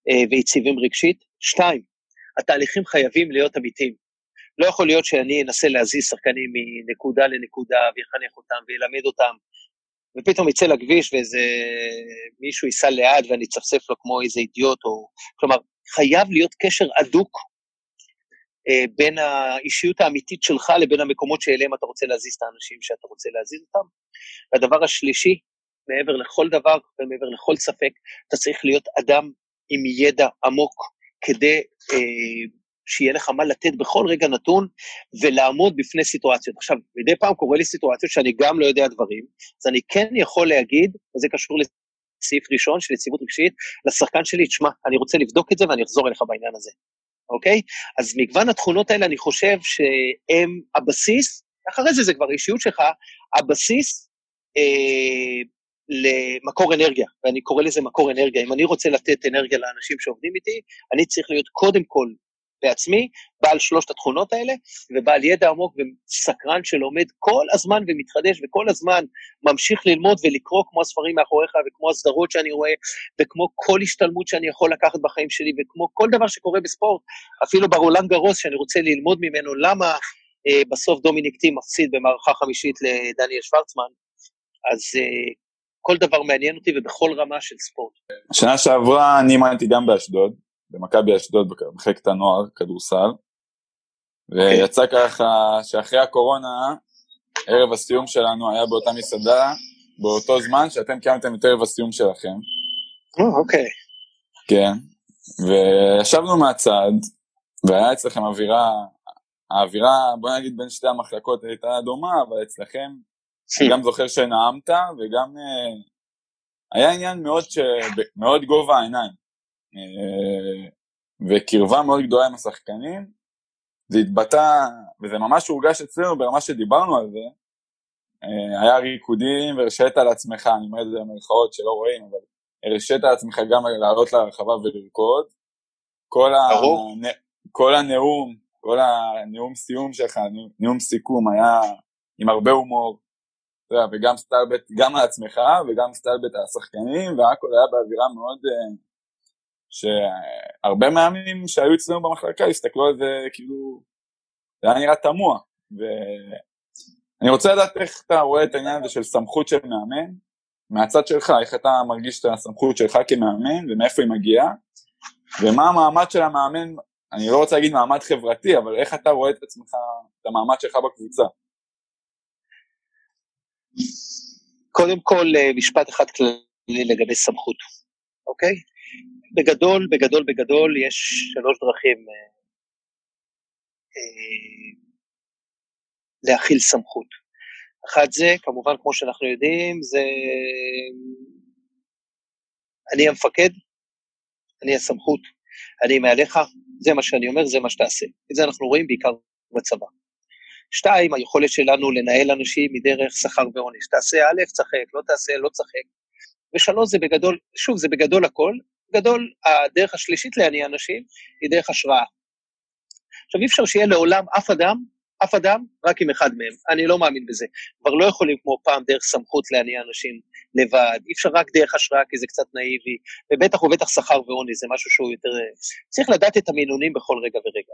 אה, ויציבים רגשית. שתיים, התהליכים חייבים להיות אמיתיים. לא יכול להיות שאני אנסה להזיז שחקנים מנקודה לנקודה ויחנך אותם וילמד אותם, ופתאום יצא לכביש ואיזה מישהו ייסע לאט ואני אצפצף לו כמו איזה אידיוט, או... כלומר, חייב להיות קשר הדוק אה, בין האישיות האמיתית שלך לבין המקומות שאליהם אתה רוצה להזיז את האנשים שאתה רוצה להזיז אותם. והדבר השלישי, מעבר לכל דבר ומעבר לכל ספק, אתה צריך להיות אדם עם ידע עמוק כדי אה, שיהיה לך מה לתת בכל רגע נתון ולעמוד בפני סיטואציות. עכשיו, מדי פעם קורה לי סיטואציות שאני גם לא יודע דברים, אז אני כן יכול להגיד, וזה קשור לסעיף ראשון של יציבות רגשית, לשחקן שלי, תשמע, אני רוצה לבדוק את זה ואני אחזור אליך בעניין הזה. אוקיי? אז מגוון התכונות האלה, אני חושב שהם הבסיס, אחרי זה זה כבר אישיות שלך, הבסיס אה, למקור אנרגיה, ואני קורא לזה מקור אנרגיה. אם אני רוצה לתת אנרגיה לאנשים שעובדים איתי, אני צריך להיות קודם כל בעצמי, בעל שלושת התכונות האלה, ובעל ידע עמוק וסקרן שלומד כל הזמן ומתחדש, וכל הזמן ממשיך ללמוד ולקרוא כמו הספרים מאחוריך, וכמו הסדרות שאני רואה, וכמו כל השתלמות שאני יכול לקחת בחיים שלי, וכמו כל דבר שקורה בספורט, אפילו ברולנד גרוס, שאני רוצה ללמוד ממנו למה אה, בסוף דומיניק טים מפסיד במערכה חמישית לדניאל שוורצמן, אז אה, כל דבר מעניין אותי ובכל רמה של ספורט. שנה שעברה אני אימנתי גם באשדוד, במכבי אשדוד במחלקת הנוער, כדורסל, ויצא ככה שאחרי הקורונה, ערב הסיום שלנו היה באותה מסעדה, באותו זמן שאתם קיימתם את ערב הסיום שלכם. אוקיי. כן, וישבנו מהצד, והיה אצלכם אווירה, האווירה, בוא נגיד בין שתי המחלקות הייתה דומה, אבל אצלכם אני גם זוכר שנאמת, וגם uh, היה עניין מאוד, ש... מאוד גובה העיניים, וקרבה מאוד גדולה עם השחקנים, זה התבטא, וזה ממש הורגש אצלנו ברמה שדיברנו על זה, uh, היה ריקודים והרשית על עצמך, אני אומר את זה במרכאות שלא רואים, אבל הרשית על עצמך גם לעלות לרחבה ולרקוד. כל, ה... כל הנאום, כל הנאום סיום שלך, נאום סיכום היה עם הרבה הומור, וגם סטלבט, גם לעצמך וגם סטלבט על השחקנים, והכל היה באווירה מאוד... שהרבה מאמנים שהיו אצלנו במחלקה הסתכלו על זה כאילו, זה היה נראה תמוה. ואני רוצה לדעת איך אתה רואה את העניין הזה של סמכות של מאמן, מהצד שלך, איך אתה מרגיש את הסמכות שלך כמאמן ומאיפה היא מגיעה, ומה המעמד של המאמן, אני לא רוצה להגיד מעמד חברתי, אבל איך אתה רואה את עצמך, את המעמד שלך בקבוצה. קודם כל, אה, משפט אחד כללי לגבי סמכות, אוקיי? בגדול, בגדול, בגדול, יש שלוש דרכים אה, אה, להכיל סמכות. אחת זה, כמובן, כמו שאנחנו יודעים, זה אני המפקד, אני הסמכות, אני מעליך, זה מה שאני אומר, זה מה שתעשה. את זה אנחנו רואים בעיקר בצבא. שתיים, היכולת שלנו לנהל אנשים מדרך שכר ועונש. תעשה א', צחק, לא תעשה, לא צחק. ושלוש, זה בגדול, שוב, זה בגדול הכל. בגדול, הדרך השלישית להניע אנשים היא דרך השראה. עכשיו, אי אפשר שיהיה לעולם אף אדם, אף אדם, רק עם אחד מהם. אני לא מאמין בזה. כבר לא יכולים כמו פעם דרך סמכות להניע אנשים לבד. אי אפשר רק דרך השראה, כי זה קצת נאיבי, ובטח ובטח שכר ועונש, זה משהו שהוא יותר... צריך לדעת את המינונים בכל רגע ורגע.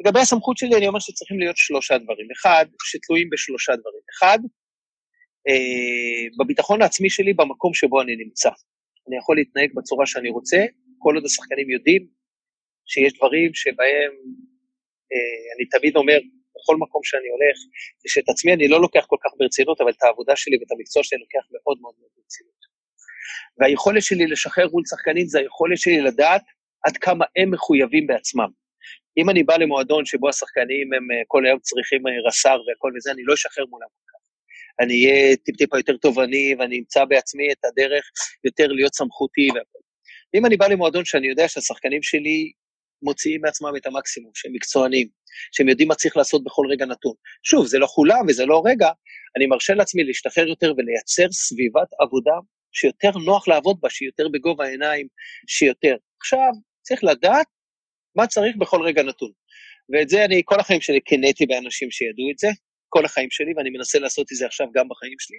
לגבי הסמכות שלי, אני אומר שצריכים להיות שלושה דברים. אחד, שתלויים בשלושה דברים. אחד, אה, בביטחון העצמי שלי במקום שבו אני נמצא. אני יכול להתנהג בצורה שאני רוצה, כל עוד השחקנים יודעים שיש דברים שבהם, אה, אני תמיד אומר, בכל מקום שאני הולך, זה שאת עצמי אני לא לוקח כל כך ברצינות, אבל את העבודה שלי ואת המקצוע שלי אני לוקח מאוד מאוד מאוד ברצינות. והיכולת שלי לשחרר מול שחקנים זה היכולת שלי לדעת עד כמה הם מחויבים בעצמם. אם אני בא למועדון שבו השחקנים הם אה, כל היום צריכים אה, רס"ר והכל וזה, אני לא אשחרר מולם. אני אהיה טיפ-טיפה יותר תובעני ואני אמצא בעצמי את הדרך יותר להיות סמכותי והכל. אם אני בא למועדון שאני יודע שהשחקנים שלי מוציאים מעצמם את המקסימום, שהם מקצוענים, שהם יודעים מה צריך לעשות בכל רגע נתון. שוב, זה לא כולם וזה לא רגע, אני מרשה לעצמי להשתחרר יותר ולייצר סביבת עבודה שיותר נוח לעבוד בה, שהיא יותר בגובה העיניים, שיותר. עכשיו, צריך לדעת מה צריך בכל רגע נתון. ואת זה אני כל החיים שלי קינאתי באנשים שידעו את זה, כל החיים שלי, ואני מנסה לעשות את זה עכשיו גם בחיים שלי.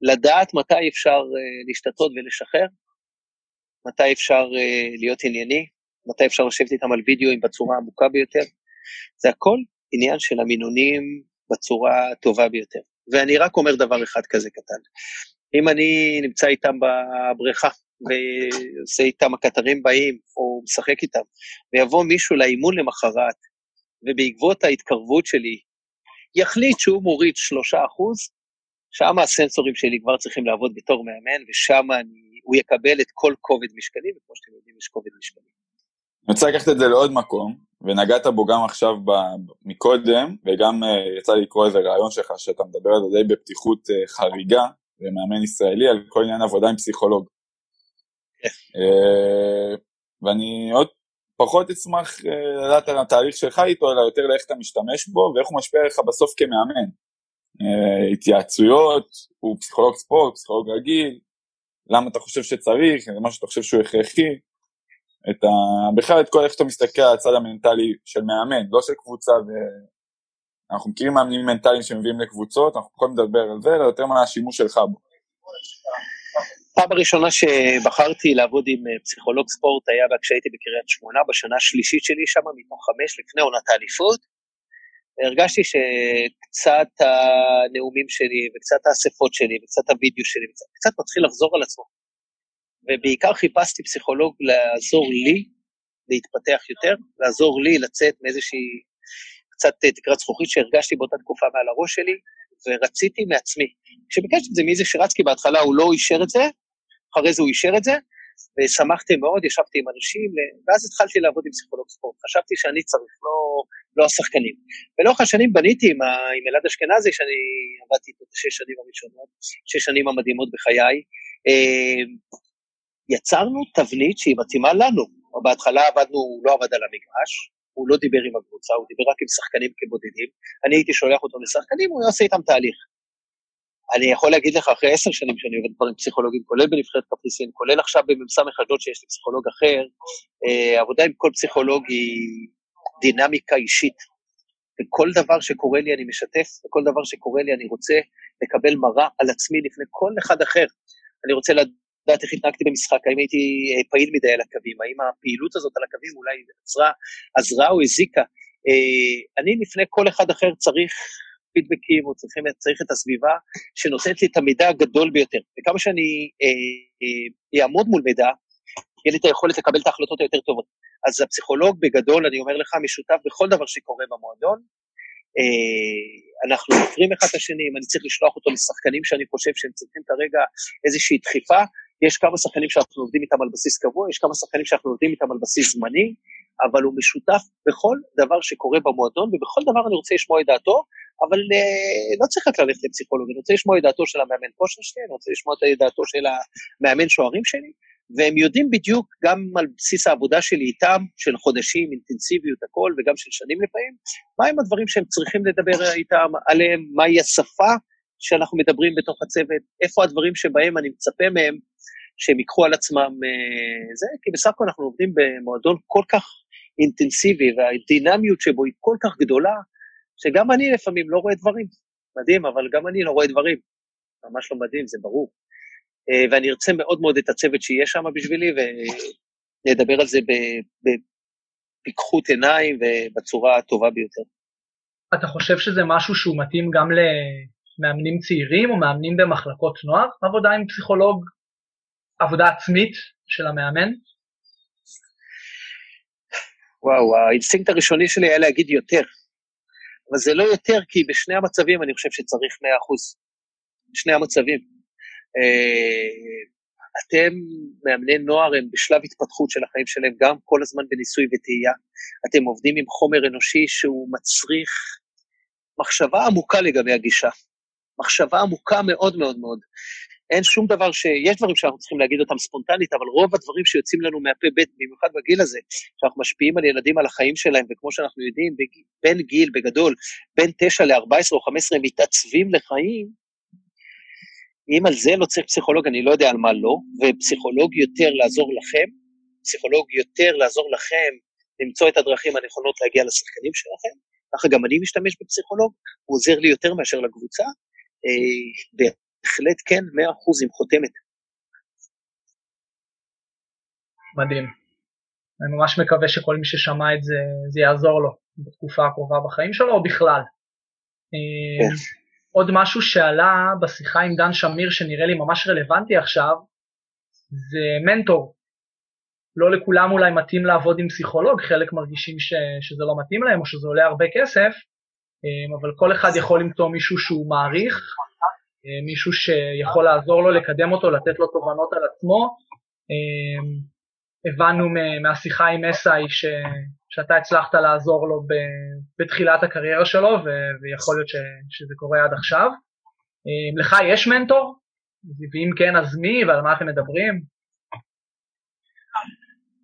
לדעת מתי אפשר uh, להשתתות ולשחרר, מתי אפשר uh, להיות ענייני, מתי אפשר לשבת איתם על וידאוים בצורה העמוקה ביותר. זה הכל עניין של המינונים בצורה הטובה ביותר. ואני רק אומר דבר אחד כזה קטן. אם אני נמצא איתם בבריכה ועושה איתם, הקטרים באים, או משחק איתם, ויבוא מישהו לאימון למחרת, ובעקבות ההתקרבות שלי, יחליט שהוא מוריד שלושה אחוז, שם הסנסורים שלי כבר צריכים לעבוד בתור מאמן, ושם הוא יקבל את כל כובד משקלי, וכמו שאתם יודעים, יש כובד משקלי. אני רוצה לקחת את זה לעוד מקום, ונגעת בו גם עכשיו ב, מקודם, וגם uh, יצא לי לקרוא איזה רעיון שלך, שאתה מדבר על זה די בפתיחות uh, חריגה, ומאמן ישראלי, על כל עניין עבודה עם פסיכולוג. אה, ואני עוד פחות אשמח אה, לדעת על התהליך שלך איתו, אלא יותר לאיך אתה משתמש בו ואיך הוא משפיע עליך בסוף כמאמן. אה, התייעצויות, הוא פסיכולוג ספורט, פסיכולוג רגיל, למה אתה חושב שצריך, משהו שאתה חושב שהוא הכרחי. את ה... בכלל את כל איך שאתה מסתכל על הצד המנטלי של מאמן, לא של קבוצה, ו... אנחנו מכירים מאמנים מנטליים שמביאים לקבוצות, אנחנו יכולים לדבר על זה, אלא יותר מה השימוש שלך בו. פעם הראשונה שבחרתי לעבוד עם אה, פסיכולוג ספורט היה כשהייתי בקריית שמונה, בשנה השלישית שלי שם, מתוך חמש, לפני עונת האליפות. הרגשתי שקצת הנאומים שלי, וקצת האספות שלי, וקצת הוידאו שלי, קצת, קצת מתחיל לחזור על עצמו. ובעיקר חיפשתי פסיכולוג לעזור לי להתפתח יותר, לעזור לי לצאת מאיזושהי קצת תקרת זכוכית שהרגשתי באותה תקופה מעל הראש שלי, ורציתי מעצמי. כשביקשתי את זה מאיזה שרצקי בהתחלה, הוא לא אישר את זה, אחרי זה הוא אישר את זה, ושמחתי מאוד, ישבתי עם אנשים, ואז התחלתי לעבוד עם פסיכולוג ספורט. חשבתי שאני צריך, לא, לא השחקנים. ולאורך השנים בניתי עם, עם אלעד אשכנזי, שאני עבדתי איתו את השש שנים הראשונות, שש שנים המדהימות בחיי. אה, יצרנו תבנית שהיא מתאימה לנו. בהתחלה עבדנו, הוא לא עבד על המגרש, הוא לא דיבר עם הקבוצה, הוא דיבר רק עם שחקנים כבודדים. אני הייתי שולח אותו לשחקנים, הוא עושה איתם תהליך. אני יכול להגיד לך, אחרי עשר שנים שאני עובד כבר עם פסיכולוגים, כולל בנבחרת קפריסין, כולל עכשיו במ"ס אשדוד שיש לי פסיכולוג אחר, אה, עבודה עם כל פסיכולוג היא דינמיקה אישית. וכל דבר שקורה לי אני משתף, וכל דבר שקורה לי אני רוצה לקבל מראה על עצמי לפני כל אחד אחר. אני רוצה לדעת איך התנהגתי במשחק, האם הייתי אה, פעיל מדי על הקווים, האם הפעילות הזאת על הקווים אולי עזרה, עזרה או הזיקה. אה, אני לפני כל אחד אחר צריך פידבקים, או צריכים, צריך את הסביבה שנותנת לי את המידע הגדול ביותר. וכמה שאני אעמוד מול מידע, יהיה לי את היכולת לקבל את ההחלטות היותר טובות. אז הפסיכולוג בגדול, אני אומר לך, משותף בכל דבר שקורה במועדון. אה, אנחנו עוברים אחד את השני, אם אני צריך לשלוח אותו לשחקנים שאני חושב שהם צריכים כרגע איזושהי דחיפה, יש כמה שחקנים שאנחנו עובדים איתם על בסיס קבוע, יש כמה שחקנים שאנחנו עובדים איתם על בסיס זמני, אבל הוא משותף בכל דבר שקורה במועדון, ובכל דבר אני רוצה לשמוע את דעתו, אבל uh, לא צריך רק ללכת לפסיכולוג, אני רוצה לשמוע את דעתו של המאמן כושר שלי, אני רוצה לשמוע את דעתו של המאמן שוערים שלי, והם יודעים בדיוק, גם על בסיס העבודה שלי איתם, של חודשים, אינטנסיביות, הכל, וגם של שנים לפעמים, מהם הדברים שהם צריכים לדבר איתם עליהם, מהי השפה שאנחנו מדברים בתוך הצוות, איפה הדברים שבהם אני מצפה מהם שהם ייקחו על עצמם uh, זה, כי בסך הכל אנחנו עובדים במועדון כל כך אינטנסיבי, והדינמיות שבו היא כל כך גדולה, שגם אני לפעמים לא רואה דברים. מדהים, אבל גם אני לא רואה דברים. ממש לא מדהים, זה ברור. אה, ואני ארצה מאוד מאוד את הצוות שיהיה שם בשבילי, ונדבר על זה בפיקחות עיניים ובצורה הטובה ביותר. אתה חושב שזה משהו שהוא מתאים גם למאמנים צעירים או מאמנים במחלקות נוער, עבודה עם פסיכולוג, עבודה עצמית של המאמן? וואו, האינסטינקט הראשוני שלי היה להגיד יותר, אבל זה לא יותר, כי בשני המצבים אני חושב שצריך 100%. בשני המצבים. אה, אתם, מאמני נוער, הם בשלב התפתחות של החיים שלהם, גם כל הזמן בניסוי וטעייה. אתם עובדים עם חומר אנושי שהוא מצריך מחשבה עמוקה לגבי הגישה. מחשבה עמוקה מאוד מאוד מאוד. אין שום דבר ש... יש דברים שאנחנו צריכים להגיד אותם ספונטנית, אבל רוב הדברים שיוצאים לנו מהפה ב', במיוחד בגיל הזה, שאנחנו משפיעים על ילדים, על החיים שלהם, וכמו שאנחנו יודעים, בין גיל, בגדול, בין 9 ל-14 או 15 הם מתעצבים לחיים, אם על זה לא צריך פסיכולוג, אני לא יודע על מה לא, ופסיכולוג יותר לעזור לכם, פסיכולוג יותר לעזור לכם למצוא את הדרכים הנכונות להגיע לשחקנים שלכם, ככה גם אני משתמש בפסיכולוג, הוא עוזר לי יותר מאשר לקבוצה, אה, בהחלט כן, 100% עם חותמת. מדהים. אני ממש מקווה שכל מי ששמע את זה, זה יעזור לו בתקופה הקרובה בחיים שלו, או בכלל. כן. עוד משהו שעלה בשיחה עם דן שמיר שנראה לי ממש רלוונטי עכשיו, זה מנטור. לא לכולם אולי מתאים לעבוד עם פסיכולוג, חלק מרגישים ש, שזה לא מתאים להם או שזה עולה הרבה כסף, אה, אבל כל אחד יכול למצוא מישהו שהוא מעריך, אה, מישהו שיכול לעזור לו, לקדם אותו, לתת לו תובנות על עצמו. אה, הבנו מהשיחה עם אסאי ש, שאתה הצלחת לעזור לו בתחילת הקריירה שלו, ויכול להיות ש, שזה קורה עד עכשיו. אה, לך יש מנטור? ואם כן, אז מי ועל מה אתם מדברים?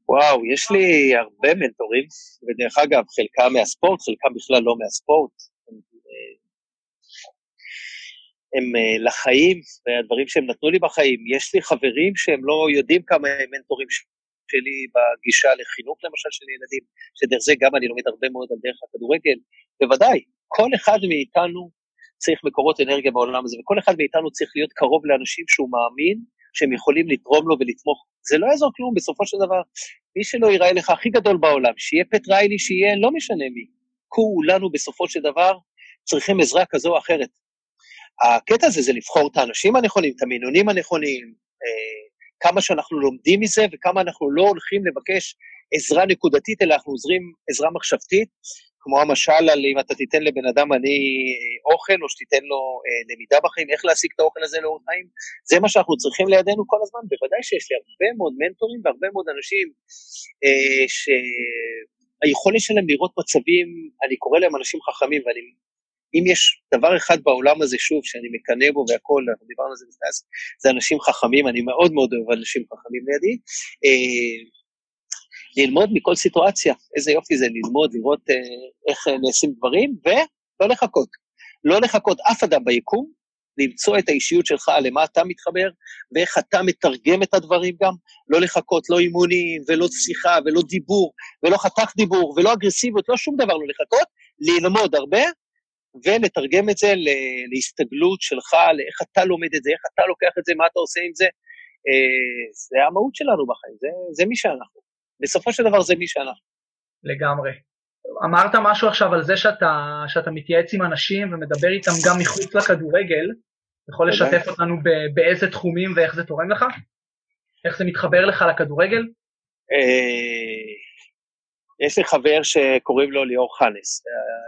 וואו, יש לי הרבה מנטורים, ודרך אגב, חלקם מהספורט, חלקם בכלל לא מהספורט. הם אה, לחיים, והדברים שהם נתנו לי בחיים. יש לי חברים שהם לא יודעים כמה הם מנטורים שלי בגישה לחינוך למשל של ילדים, שדרך זה גם אני לומד הרבה מאוד על דרך הכדורגל, בוודאי, כל אחד מאיתנו צריך מקורות אנרגיה בעולם הזה, וכל אחד מאיתנו צריך להיות קרוב לאנשים שהוא מאמין שהם יכולים לתרום לו ולתמוך. זה לא יעזור כלום, בסופו של דבר, מי שלא ייראה לך הכי גדול בעולם, שיהיה פט ריילי, שיהיה לא משנה מי, כולנו בסופו של דבר צריכים עזרה כזו או אחרת. הקטע הזה זה לבחור את האנשים הנכונים, את המינונים הנכונים, אה, כמה שאנחנו לומדים מזה וכמה אנחנו לא הולכים לבקש עזרה נקודתית, אלא אנחנו עוזרים עזרה מחשבתית, כמו המשל על אם אתה תיתן לבן אדם אני אה, אוכל, או שתיתן לו אה, למידה בחיים, איך להשיג את האוכל הזה לאורך חיים, זה מה שאנחנו צריכים לידינו כל הזמן. בוודאי שיש לי הרבה מאוד מנטורים והרבה מאוד אנשים אה, שהיכולת שלהם לראות מצבים, אני קורא להם אנשים חכמים, ואני אם יש דבר אחד בעולם הזה, שוב, שאני מקנא בו והכול, אנחנו דיברנו על זה לפני, זה אנשים חכמים, אני מאוד מאוד אוהב אנשים חכמים לידי. אה, ללמוד מכל סיטואציה, איזה יופי זה ללמוד, לראות אה, איך אה, נעשים דברים, ולא לחכות. לא לחכות אף אדם ביקום, למצוא את האישיות שלך, למה אתה מתחבר, ואיך אתה מתרגם את הדברים גם, לא לחכות, לא אימונים, ולא שיחה, ולא דיבור, ולא חתך דיבור, ולא אגרסיביות, לא שום דבר לא לחכות, ללמוד הרבה, ולתרגם את זה להסתגלות שלך, לאיך אתה לומד את זה, איך אתה לוקח את זה, מה אתה עושה עם זה. אה, זה המהות שלנו בחיים, זה, זה מי שאנחנו. בסופו של דבר זה מי שאנחנו. לגמרי. אמרת משהו עכשיו על זה שאתה, שאתה מתייעץ עם אנשים ומדבר איתם גם מחוץ לכדורגל. יכול לשתף אותנו באיזה תחומים ואיך זה תורם לך? איך זה מתחבר לך לכדורגל? אה, יש לי חבר שקוראים לו ליאור חנס.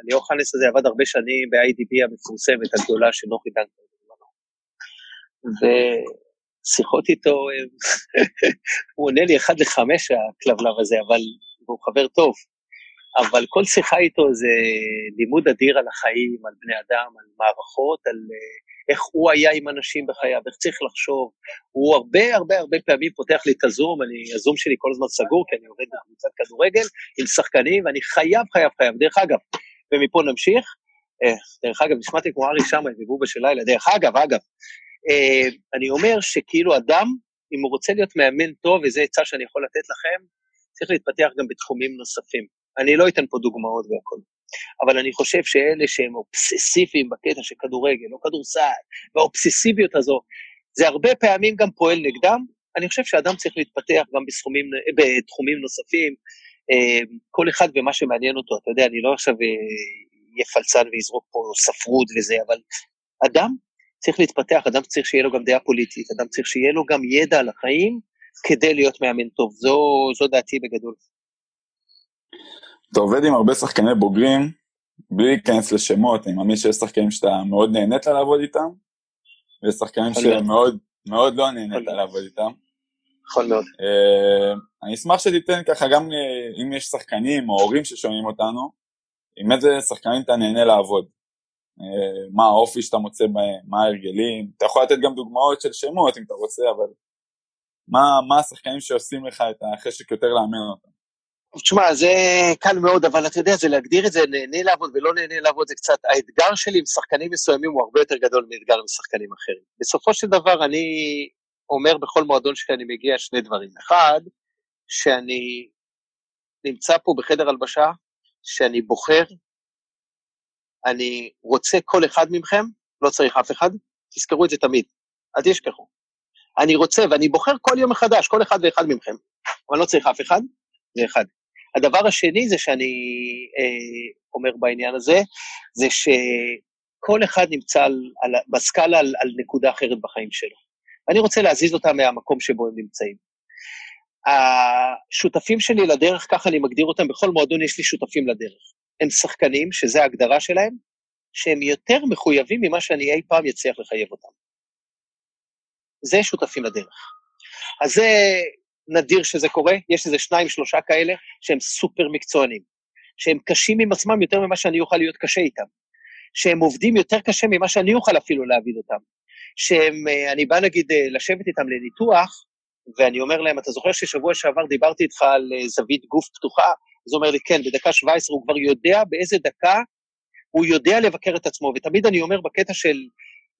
ליאור חנס הזה עבד הרבה שנים ב-IDB המפורסמת הגדולה של נוחי דנקר. ושיחות איתו, הוא עונה לי אחד לחמש הכלבלב הזה, אבל הוא חבר טוב. אבל כל שיחה איתו זה לימוד אדיר על החיים, על בני אדם, על מערכות, על איך הוא היה עם אנשים בחייו, איך צריך לחשוב. הוא הרבה הרבה הרבה פעמים פותח לי את הזום, אני, הזום שלי כל הזמן סגור, כי אני עובד בקבוצת כדורגל עם שחקנים, ואני חייב, חייב, חייב. דרך אגב, ומפה נמשיך. אה, דרך אגב, נשמעתי כמו ארי שמאי ובובה של לילה. דרך אגב, אגב, אה, אני אומר שכאילו אדם, אם הוא רוצה להיות מאמן טוב, וזו עצה שאני יכול לתת לכם, צריך להתפתח גם בתחומים נוספים. אני לא אתן פה דוגמאות והכול. אבל אני חושב שאלה שהם אובססיביים בקטע של כדורגל או כדורסל, והאובססיביות הזו, זה הרבה פעמים גם פועל נגדם. אני חושב שאדם צריך להתפתח גם בסכומים, בתחומים נוספים, אה, כל אחד ומה שמעניין אותו. אתה יודע, אני לא עכשיו אהיה אה, פלצן ויזרוק פה ספרות וזה, אבל אדם צריך להתפתח, אדם צריך שיהיה לו גם דעה פוליטית, אדם צריך שיהיה לו גם ידע על החיים כדי להיות מאמן טוב. זו, זו דעתי בגדול. אתה עובד עם הרבה שחקני בוגרים, בלי להיכנס לשמות, אני מאמין שיש שחקנים שאתה מאוד נהנית לעבוד איתם, ויש שחקנים שמאוד מאוד לא נהנית לעבוד איתם. יכול מאוד. Uh, אני אשמח שתיתן ככה גם uh, אם יש שחקנים או הורים ששומעים אותנו, עם איזה שחקנים אתה נהנה לעבוד. Uh, מה האופי שאתה מוצא בהם, מה ההרגלים, אתה יכול לתת גם דוגמאות של שמות אם אתה רוצה, אבל מה, מה השחקנים שעושים לך את החשק יותר לאמן אותם? תשמע, זה קל מאוד, אבל אתה יודע, זה להגדיר את זה, נהנה לעבוד ולא נהנה לעבוד, זה קצת, האתגר שלי עם שחקנים מסוימים הוא הרבה יותר גדול מאתגר עם שחקנים אחרים. בסופו של דבר, אני אומר בכל מועדון שאני מגיע שני דברים. אחד, שאני נמצא פה בחדר הלבשה, שאני בוחר, אני רוצה כל אחד מכם, לא צריך אף אחד, תזכרו את זה תמיד, אל תשכחו. אני רוצה, ואני בוחר כל יום מחדש, כל אחד ואחד מכם, אבל לא צריך אף אחד, זה אחד. הדבר השני זה שאני אה, אומר בעניין הזה, זה שכל אחד נמצא על, על, בסקאלה על, על נקודה אחרת בחיים שלו. ואני רוצה להזיז אותם מהמקום שבו הם נמצאים. השותפים שלי לדרך, ככה אני מגדיר אותם, בכל מועדון יש לי שותפים לדרך. הם שחקנים, שזה ההגדרה שלהם, שהם יותר מחויבים ממה שאני אי פעם אצליח לחייב אותם. זה שותפים לדרך. אז זה נדיר שזה קורה, יש איזה שניים, שלושה כאלה שהם סופר מקצוענים, שהם קשים עם עצמם יותר ממה שאני אוכל להיות קשה איתם, שהם עובדים יותר קשה ממה שאני אוכל אפילו להבין אותם, שהם, אה, אני בא נגיד אה, לשבת איתם לניתוח, ואני אומר להם, אתה זוכר ששבוע שעבר דיברתי איתך על אה, זווית גוף פתוחה? אז הוא אומר לי, כן, בדקה 17 הוא כבר יודע באיזה דקה הוא יודע לבקר את עצמו, ותמיד אני אומר בקטע של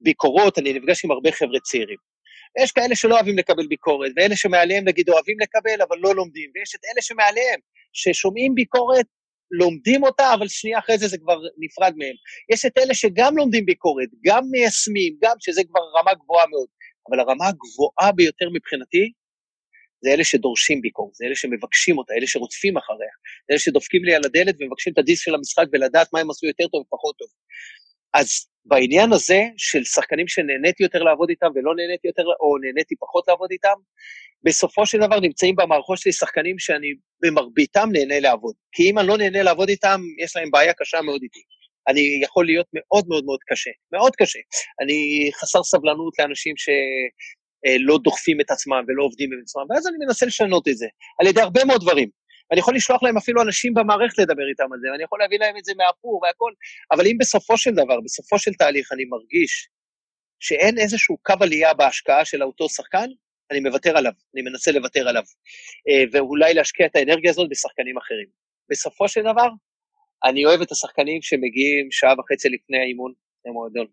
ביקורות, אני נפגש עם הרבה חבר'ה צעירים. ויש כאלה שלא אוהבים לקבל ביקורת, ואלה שמעליהם נגיד אוהבים לקבל אבל לא לומדים, ויש את אלה שמעליהם, ששומעים ביקורת, לומדים אותה, אבל שנייה אחרי זה זה כבר נפרד מהם. יש את אלה שגם לומדים ביקורת, גם מיישמים, גם שזה כבר רמה גבוהה מאוד, אבל הרמה הגבוהה ביותר מבחינתי, זה אלה שדורשים ביקורת, זה אלה שמבקשים אותה, אלה שרודפים אחריה, זה אלה שדופקים לי על הדלת ומבקשים את הדיסק של המשחק ולדעת מה הם עשו יותר טוב ופחות טוב. אז בעניין הזה של שחקנים שנהניתי יותר לעבוד איתם ולא נהניתי יותר, או נהניתי פחות לעבוד איתם, בסופו של דבר נמצאים במערכות שלי שחקנים שאני במרביתם נהנה לעבוד. כי אם אני לא נהנה לעבוד איתם, יש להם בעיה קשה מאוד איתי. אני יכול להיות מאוד מאוד מאוד קשה, מאוד קשה. אני חסר סבלנות לאנשים שלא דוחפים את עצמם ולא עובדים עם עצמם, ואז אני מנסה לשנות את זה, על ידי הרבה מאוד דברים. אני יכול לשלוח להם אפילו אנשים במערכת לדבר איתם על זה, ואני יכול להביא להם את זה מהפור והכל, אבל אם בסופו של דבר, בסופו של תהליך, אני מרגיש שאין איזשהו קו עלייה בהשקעה של אותו שחקן, אני מוותר עליו, אני מנסה לוותר עליו, אה, ואולי להשקיע את האנרגיה הזאת בשחקנים אחרים. בסופו של דבר, אני אוהב את השחקנים שמגיעים שעה וחצי לפני האימון למועדון.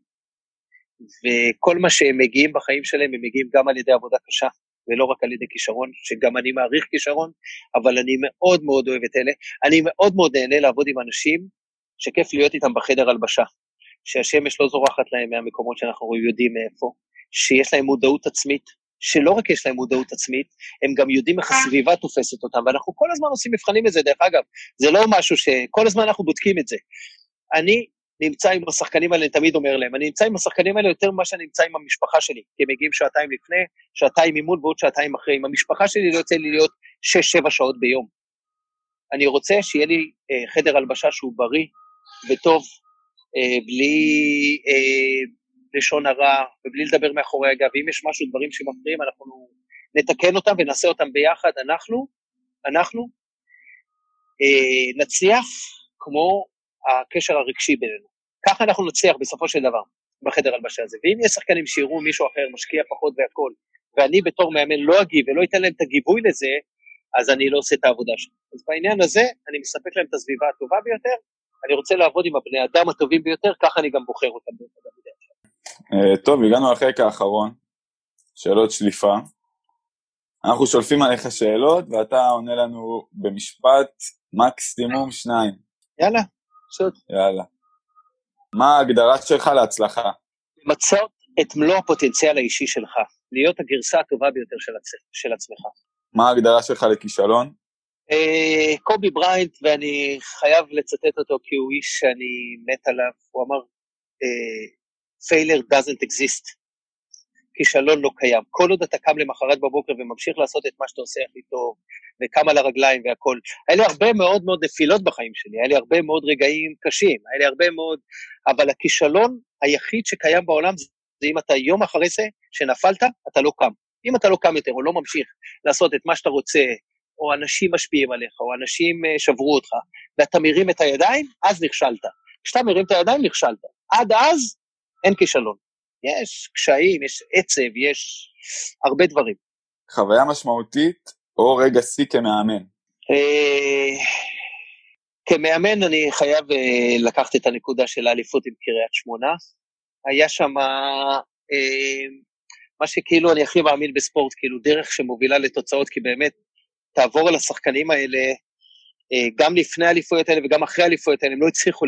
וכל מה שהם מגיעים בחיים שלהם, הם מגיעים גם על ידי עבודה קשה, ולא רק על ידי כישרון, שגם אני מעריך כישרון, אבל אני מאוד מאוד אוהב את אלה. אני מאוד מאוד נהנה לעבוד עם אנשים שכיף להיות איתם בחדר הלבשה, שהשמש לא זורחת להם מהמקומות שאנחנו יודעים מאיפה, שיש להם מודעות עצמית, שלא רק יש להם מודעות עצמית, הם גם יודעים איך הסביבה תופסת אותם, ואנחנו כל הזמן עושים מבחנים לזה, דרך אגב, זה לא משהו שכל הזמן אנחנו בודקים את זה. אני נמצא עם השחקנים האלה, אני תמיד אומר להם, אני נמצא עם השחקנים האלה יותר ממה שאני נמצא עם המשפחה שלי, כי הם מגיעים שעתיים לפני, שעתיים אימון ועוד שעתיים אחרי. עם המשפחה שלי לא יוצא לי להיות 6-7 שעות ביום. אני רוצה שיהיה לי אה, חדר הלבשה שהוא בריא וטוב, אה, בלי אה, לשון הרע ובלי לדבר מאחורי הגב. ואם יש משהו, דברים שמפריעים, אנחנו נתקן אותם ונעשה אותם ביחד. אנחנו, אנחנו אה, נצליח כמו הקשר הרגשי בינינו. ככה אנחנו נצליח בסופו של דבר בחדר הלבשה הזה. ואם יש שחקנים שיראו מישהו אחר משקיע פחות והכול, ואני בתור מאמן לא אגיב ולא אתן להם את הגיבוי לזה, אז אני לא עושה את העבודה שלי. אז בעניין הזה, אני מספק להם את הסביבה הטובה ביותר, אני רוצה לעבוד עם הבני אדם הטובים ביותר, ככה אני גם בוחר אותם כלל. טוב, הגענו לחלק האחרון, שאלות שליפה. אנחנו שולפים עליך שאלות, ואתה עונה לנו במשפט מקסימום שניים. יאללה, פשוט. יאללה. מה ההגדרה שלך להצלחה? למצות את מלוא הפוטנציאל האישי שלך, להיות הגרסה הטובה ביותר של, עצ... של עצמך. מה ההגדרה שלך לכישלון? אה, קובי בריינט, ואני חייב לצטט אותו כי הוא איש שאני מת עליו, הוא אמר, אה, failure doesn't exist. כישלון לא קיים. כל עוד אתה קם למחרת בבוקר וממשיך לעשות את מה שאתה עושה הכי טוב, וקם על הרגליים והכול. היה לי הרבה מאוד מאוד נפילות בחיים שלי, היה לי הרבה מאוד רגעים קשים, היה לי הרבה מאוד, אבל הכישלון היחיד שקיים בעולם זה אם אתה יום אחרי זה שנפלת, אתה לא קם. אם אתה לא קם יותר או לא ממשיך לעשות את מה שאתה רוצה, או אנשים משפיעים עליך, או אנשים שברו אותך, ואתה מרים את הידיים, אז נכשלת. כשאתה מרים את הידיים, נכשלת. עד אז, אין כישלון. יש קשיים, יש עצב, יש הרבה דברים. חוויה משמעותית או רגע שיא כמאמן? כמאמן אני חייב לקחת את הנקודה של האליפות עם קריית שמונה. היה שם מה שכאילו אני הכי מאמין בספורט, כאילו דרך שמובילה לתוצאות, כי באמת, תעבור על השחקנים האלה, גם לפני האליפויות האלה וגם אחרי האליפויות האלה, הם לא הצליחו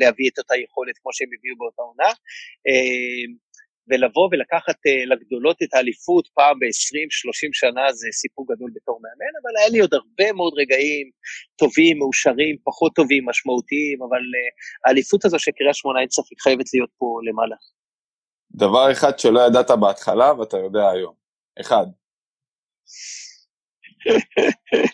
להביא את אותה יכולת כמו שהם הביאו באותה עונה. ולבוא ולקחת לגדולות את האליפות פעם ב-20-30 שנה זה סיפור גדול בתור מאמן, אבל היה לי עוד הרבה מאוד רגעים טובים, מאושרים, פחות טובים, משמעותיים, אבל האליפות הזו של קריית שמונה אין ספק חייבת להיות פה למעלה. דבר אחד שלא ידעת בהתחלה ואתה יודע היום. אחד.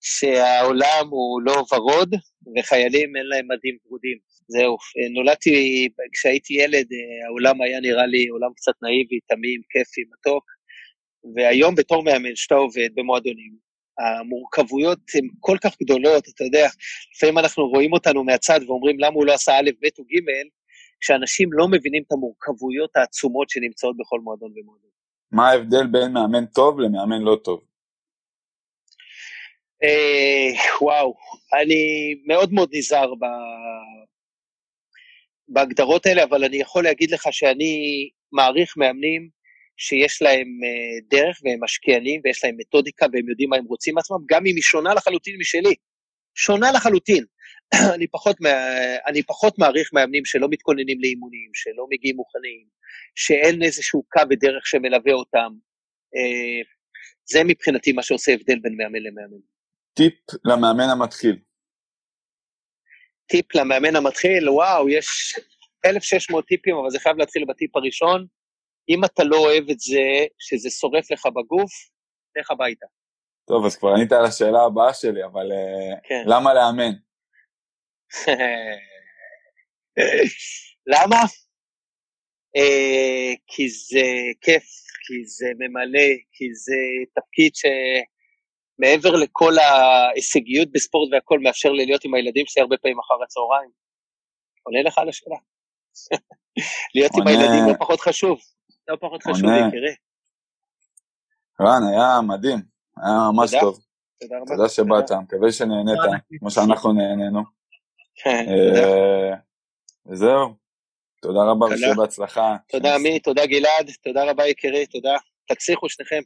שהעולם הוא לא ורוד וחיילים אין להם מדים ורודים. זהו, נולדתי, כשהייתי ילד, העולם היה נראה לי עולם קצת נאיבי, תמים, כיפי, מתוק, והיום בתור מאמן, שאתה עובד במועדונים, המורכבויות הן כל כך גדולות, אתה יודע, לפעמים אנחנו רואים אותנו מהצד ואומרים למה הוא לא עשה א', ב' או ג', כשאנשים לא מבינים את המורכבויות העצומות שנמצאות בכל מועדון ומועדון. מה ההבדל בין מאמן טוב למאמן לא טוב? אה, וואו, אני מאוד מאוד נזהר ב... בהגדרות האלה, אבל אני יכול להגיד לך שאני מעריך מאמנים שיש להם uh, דרך והם משקיענים ויש להם מתודיקה והם יודעים מה הם רוצים מעצמם, גם אם היא שונה לחלוטין משלי. שונה לחלוטין. אני, פחות אני פחות מעריך מאמנים שלא מתכוננים לאימונים, שלא מגיעים מוכנים, שאין איזשהו קו ודרך שמלווה אותם. Uh, זה מבחינתי מה שעושה הבדל בין מאמן למאמן. טיפ למאמן המתחיל. טיפ למאמן המתחיל, וואו, יש 1,600 טיפים, אבל זה חייב להתחיל בטיפ הראשון. אם אתה לא אוהב את זה, שזה שורף לך בגוף, לך הביתה. טוב, אז כבר ענית על השאלה הבאה שלי, אבל אה, כן. למה לאמן? למה? אה, כי זה כיף, כי זה ממלא, כי זה תפקיד שמעבר לכל ההישגיות בספורט והכל מאפשר לי להיות עם הילדים שלי הרבה פעמים אחר הצהריים. עונה לך על השאלה. להיות עם הילדים לא פחות חשוב, לא פחות חשוב יקירי. רן, היה מדהים, היה ממש טוב. תודה רבה. תודה שבאת, מקווה שנהנית, כמו שאנחנו נהנינו. כן, אה, וזהו, תודה רבה ושיהיה בהצלחה. תודה עמית, תודה גלעד, תודה רבה יקירי, תודה. תצליחו שניכם.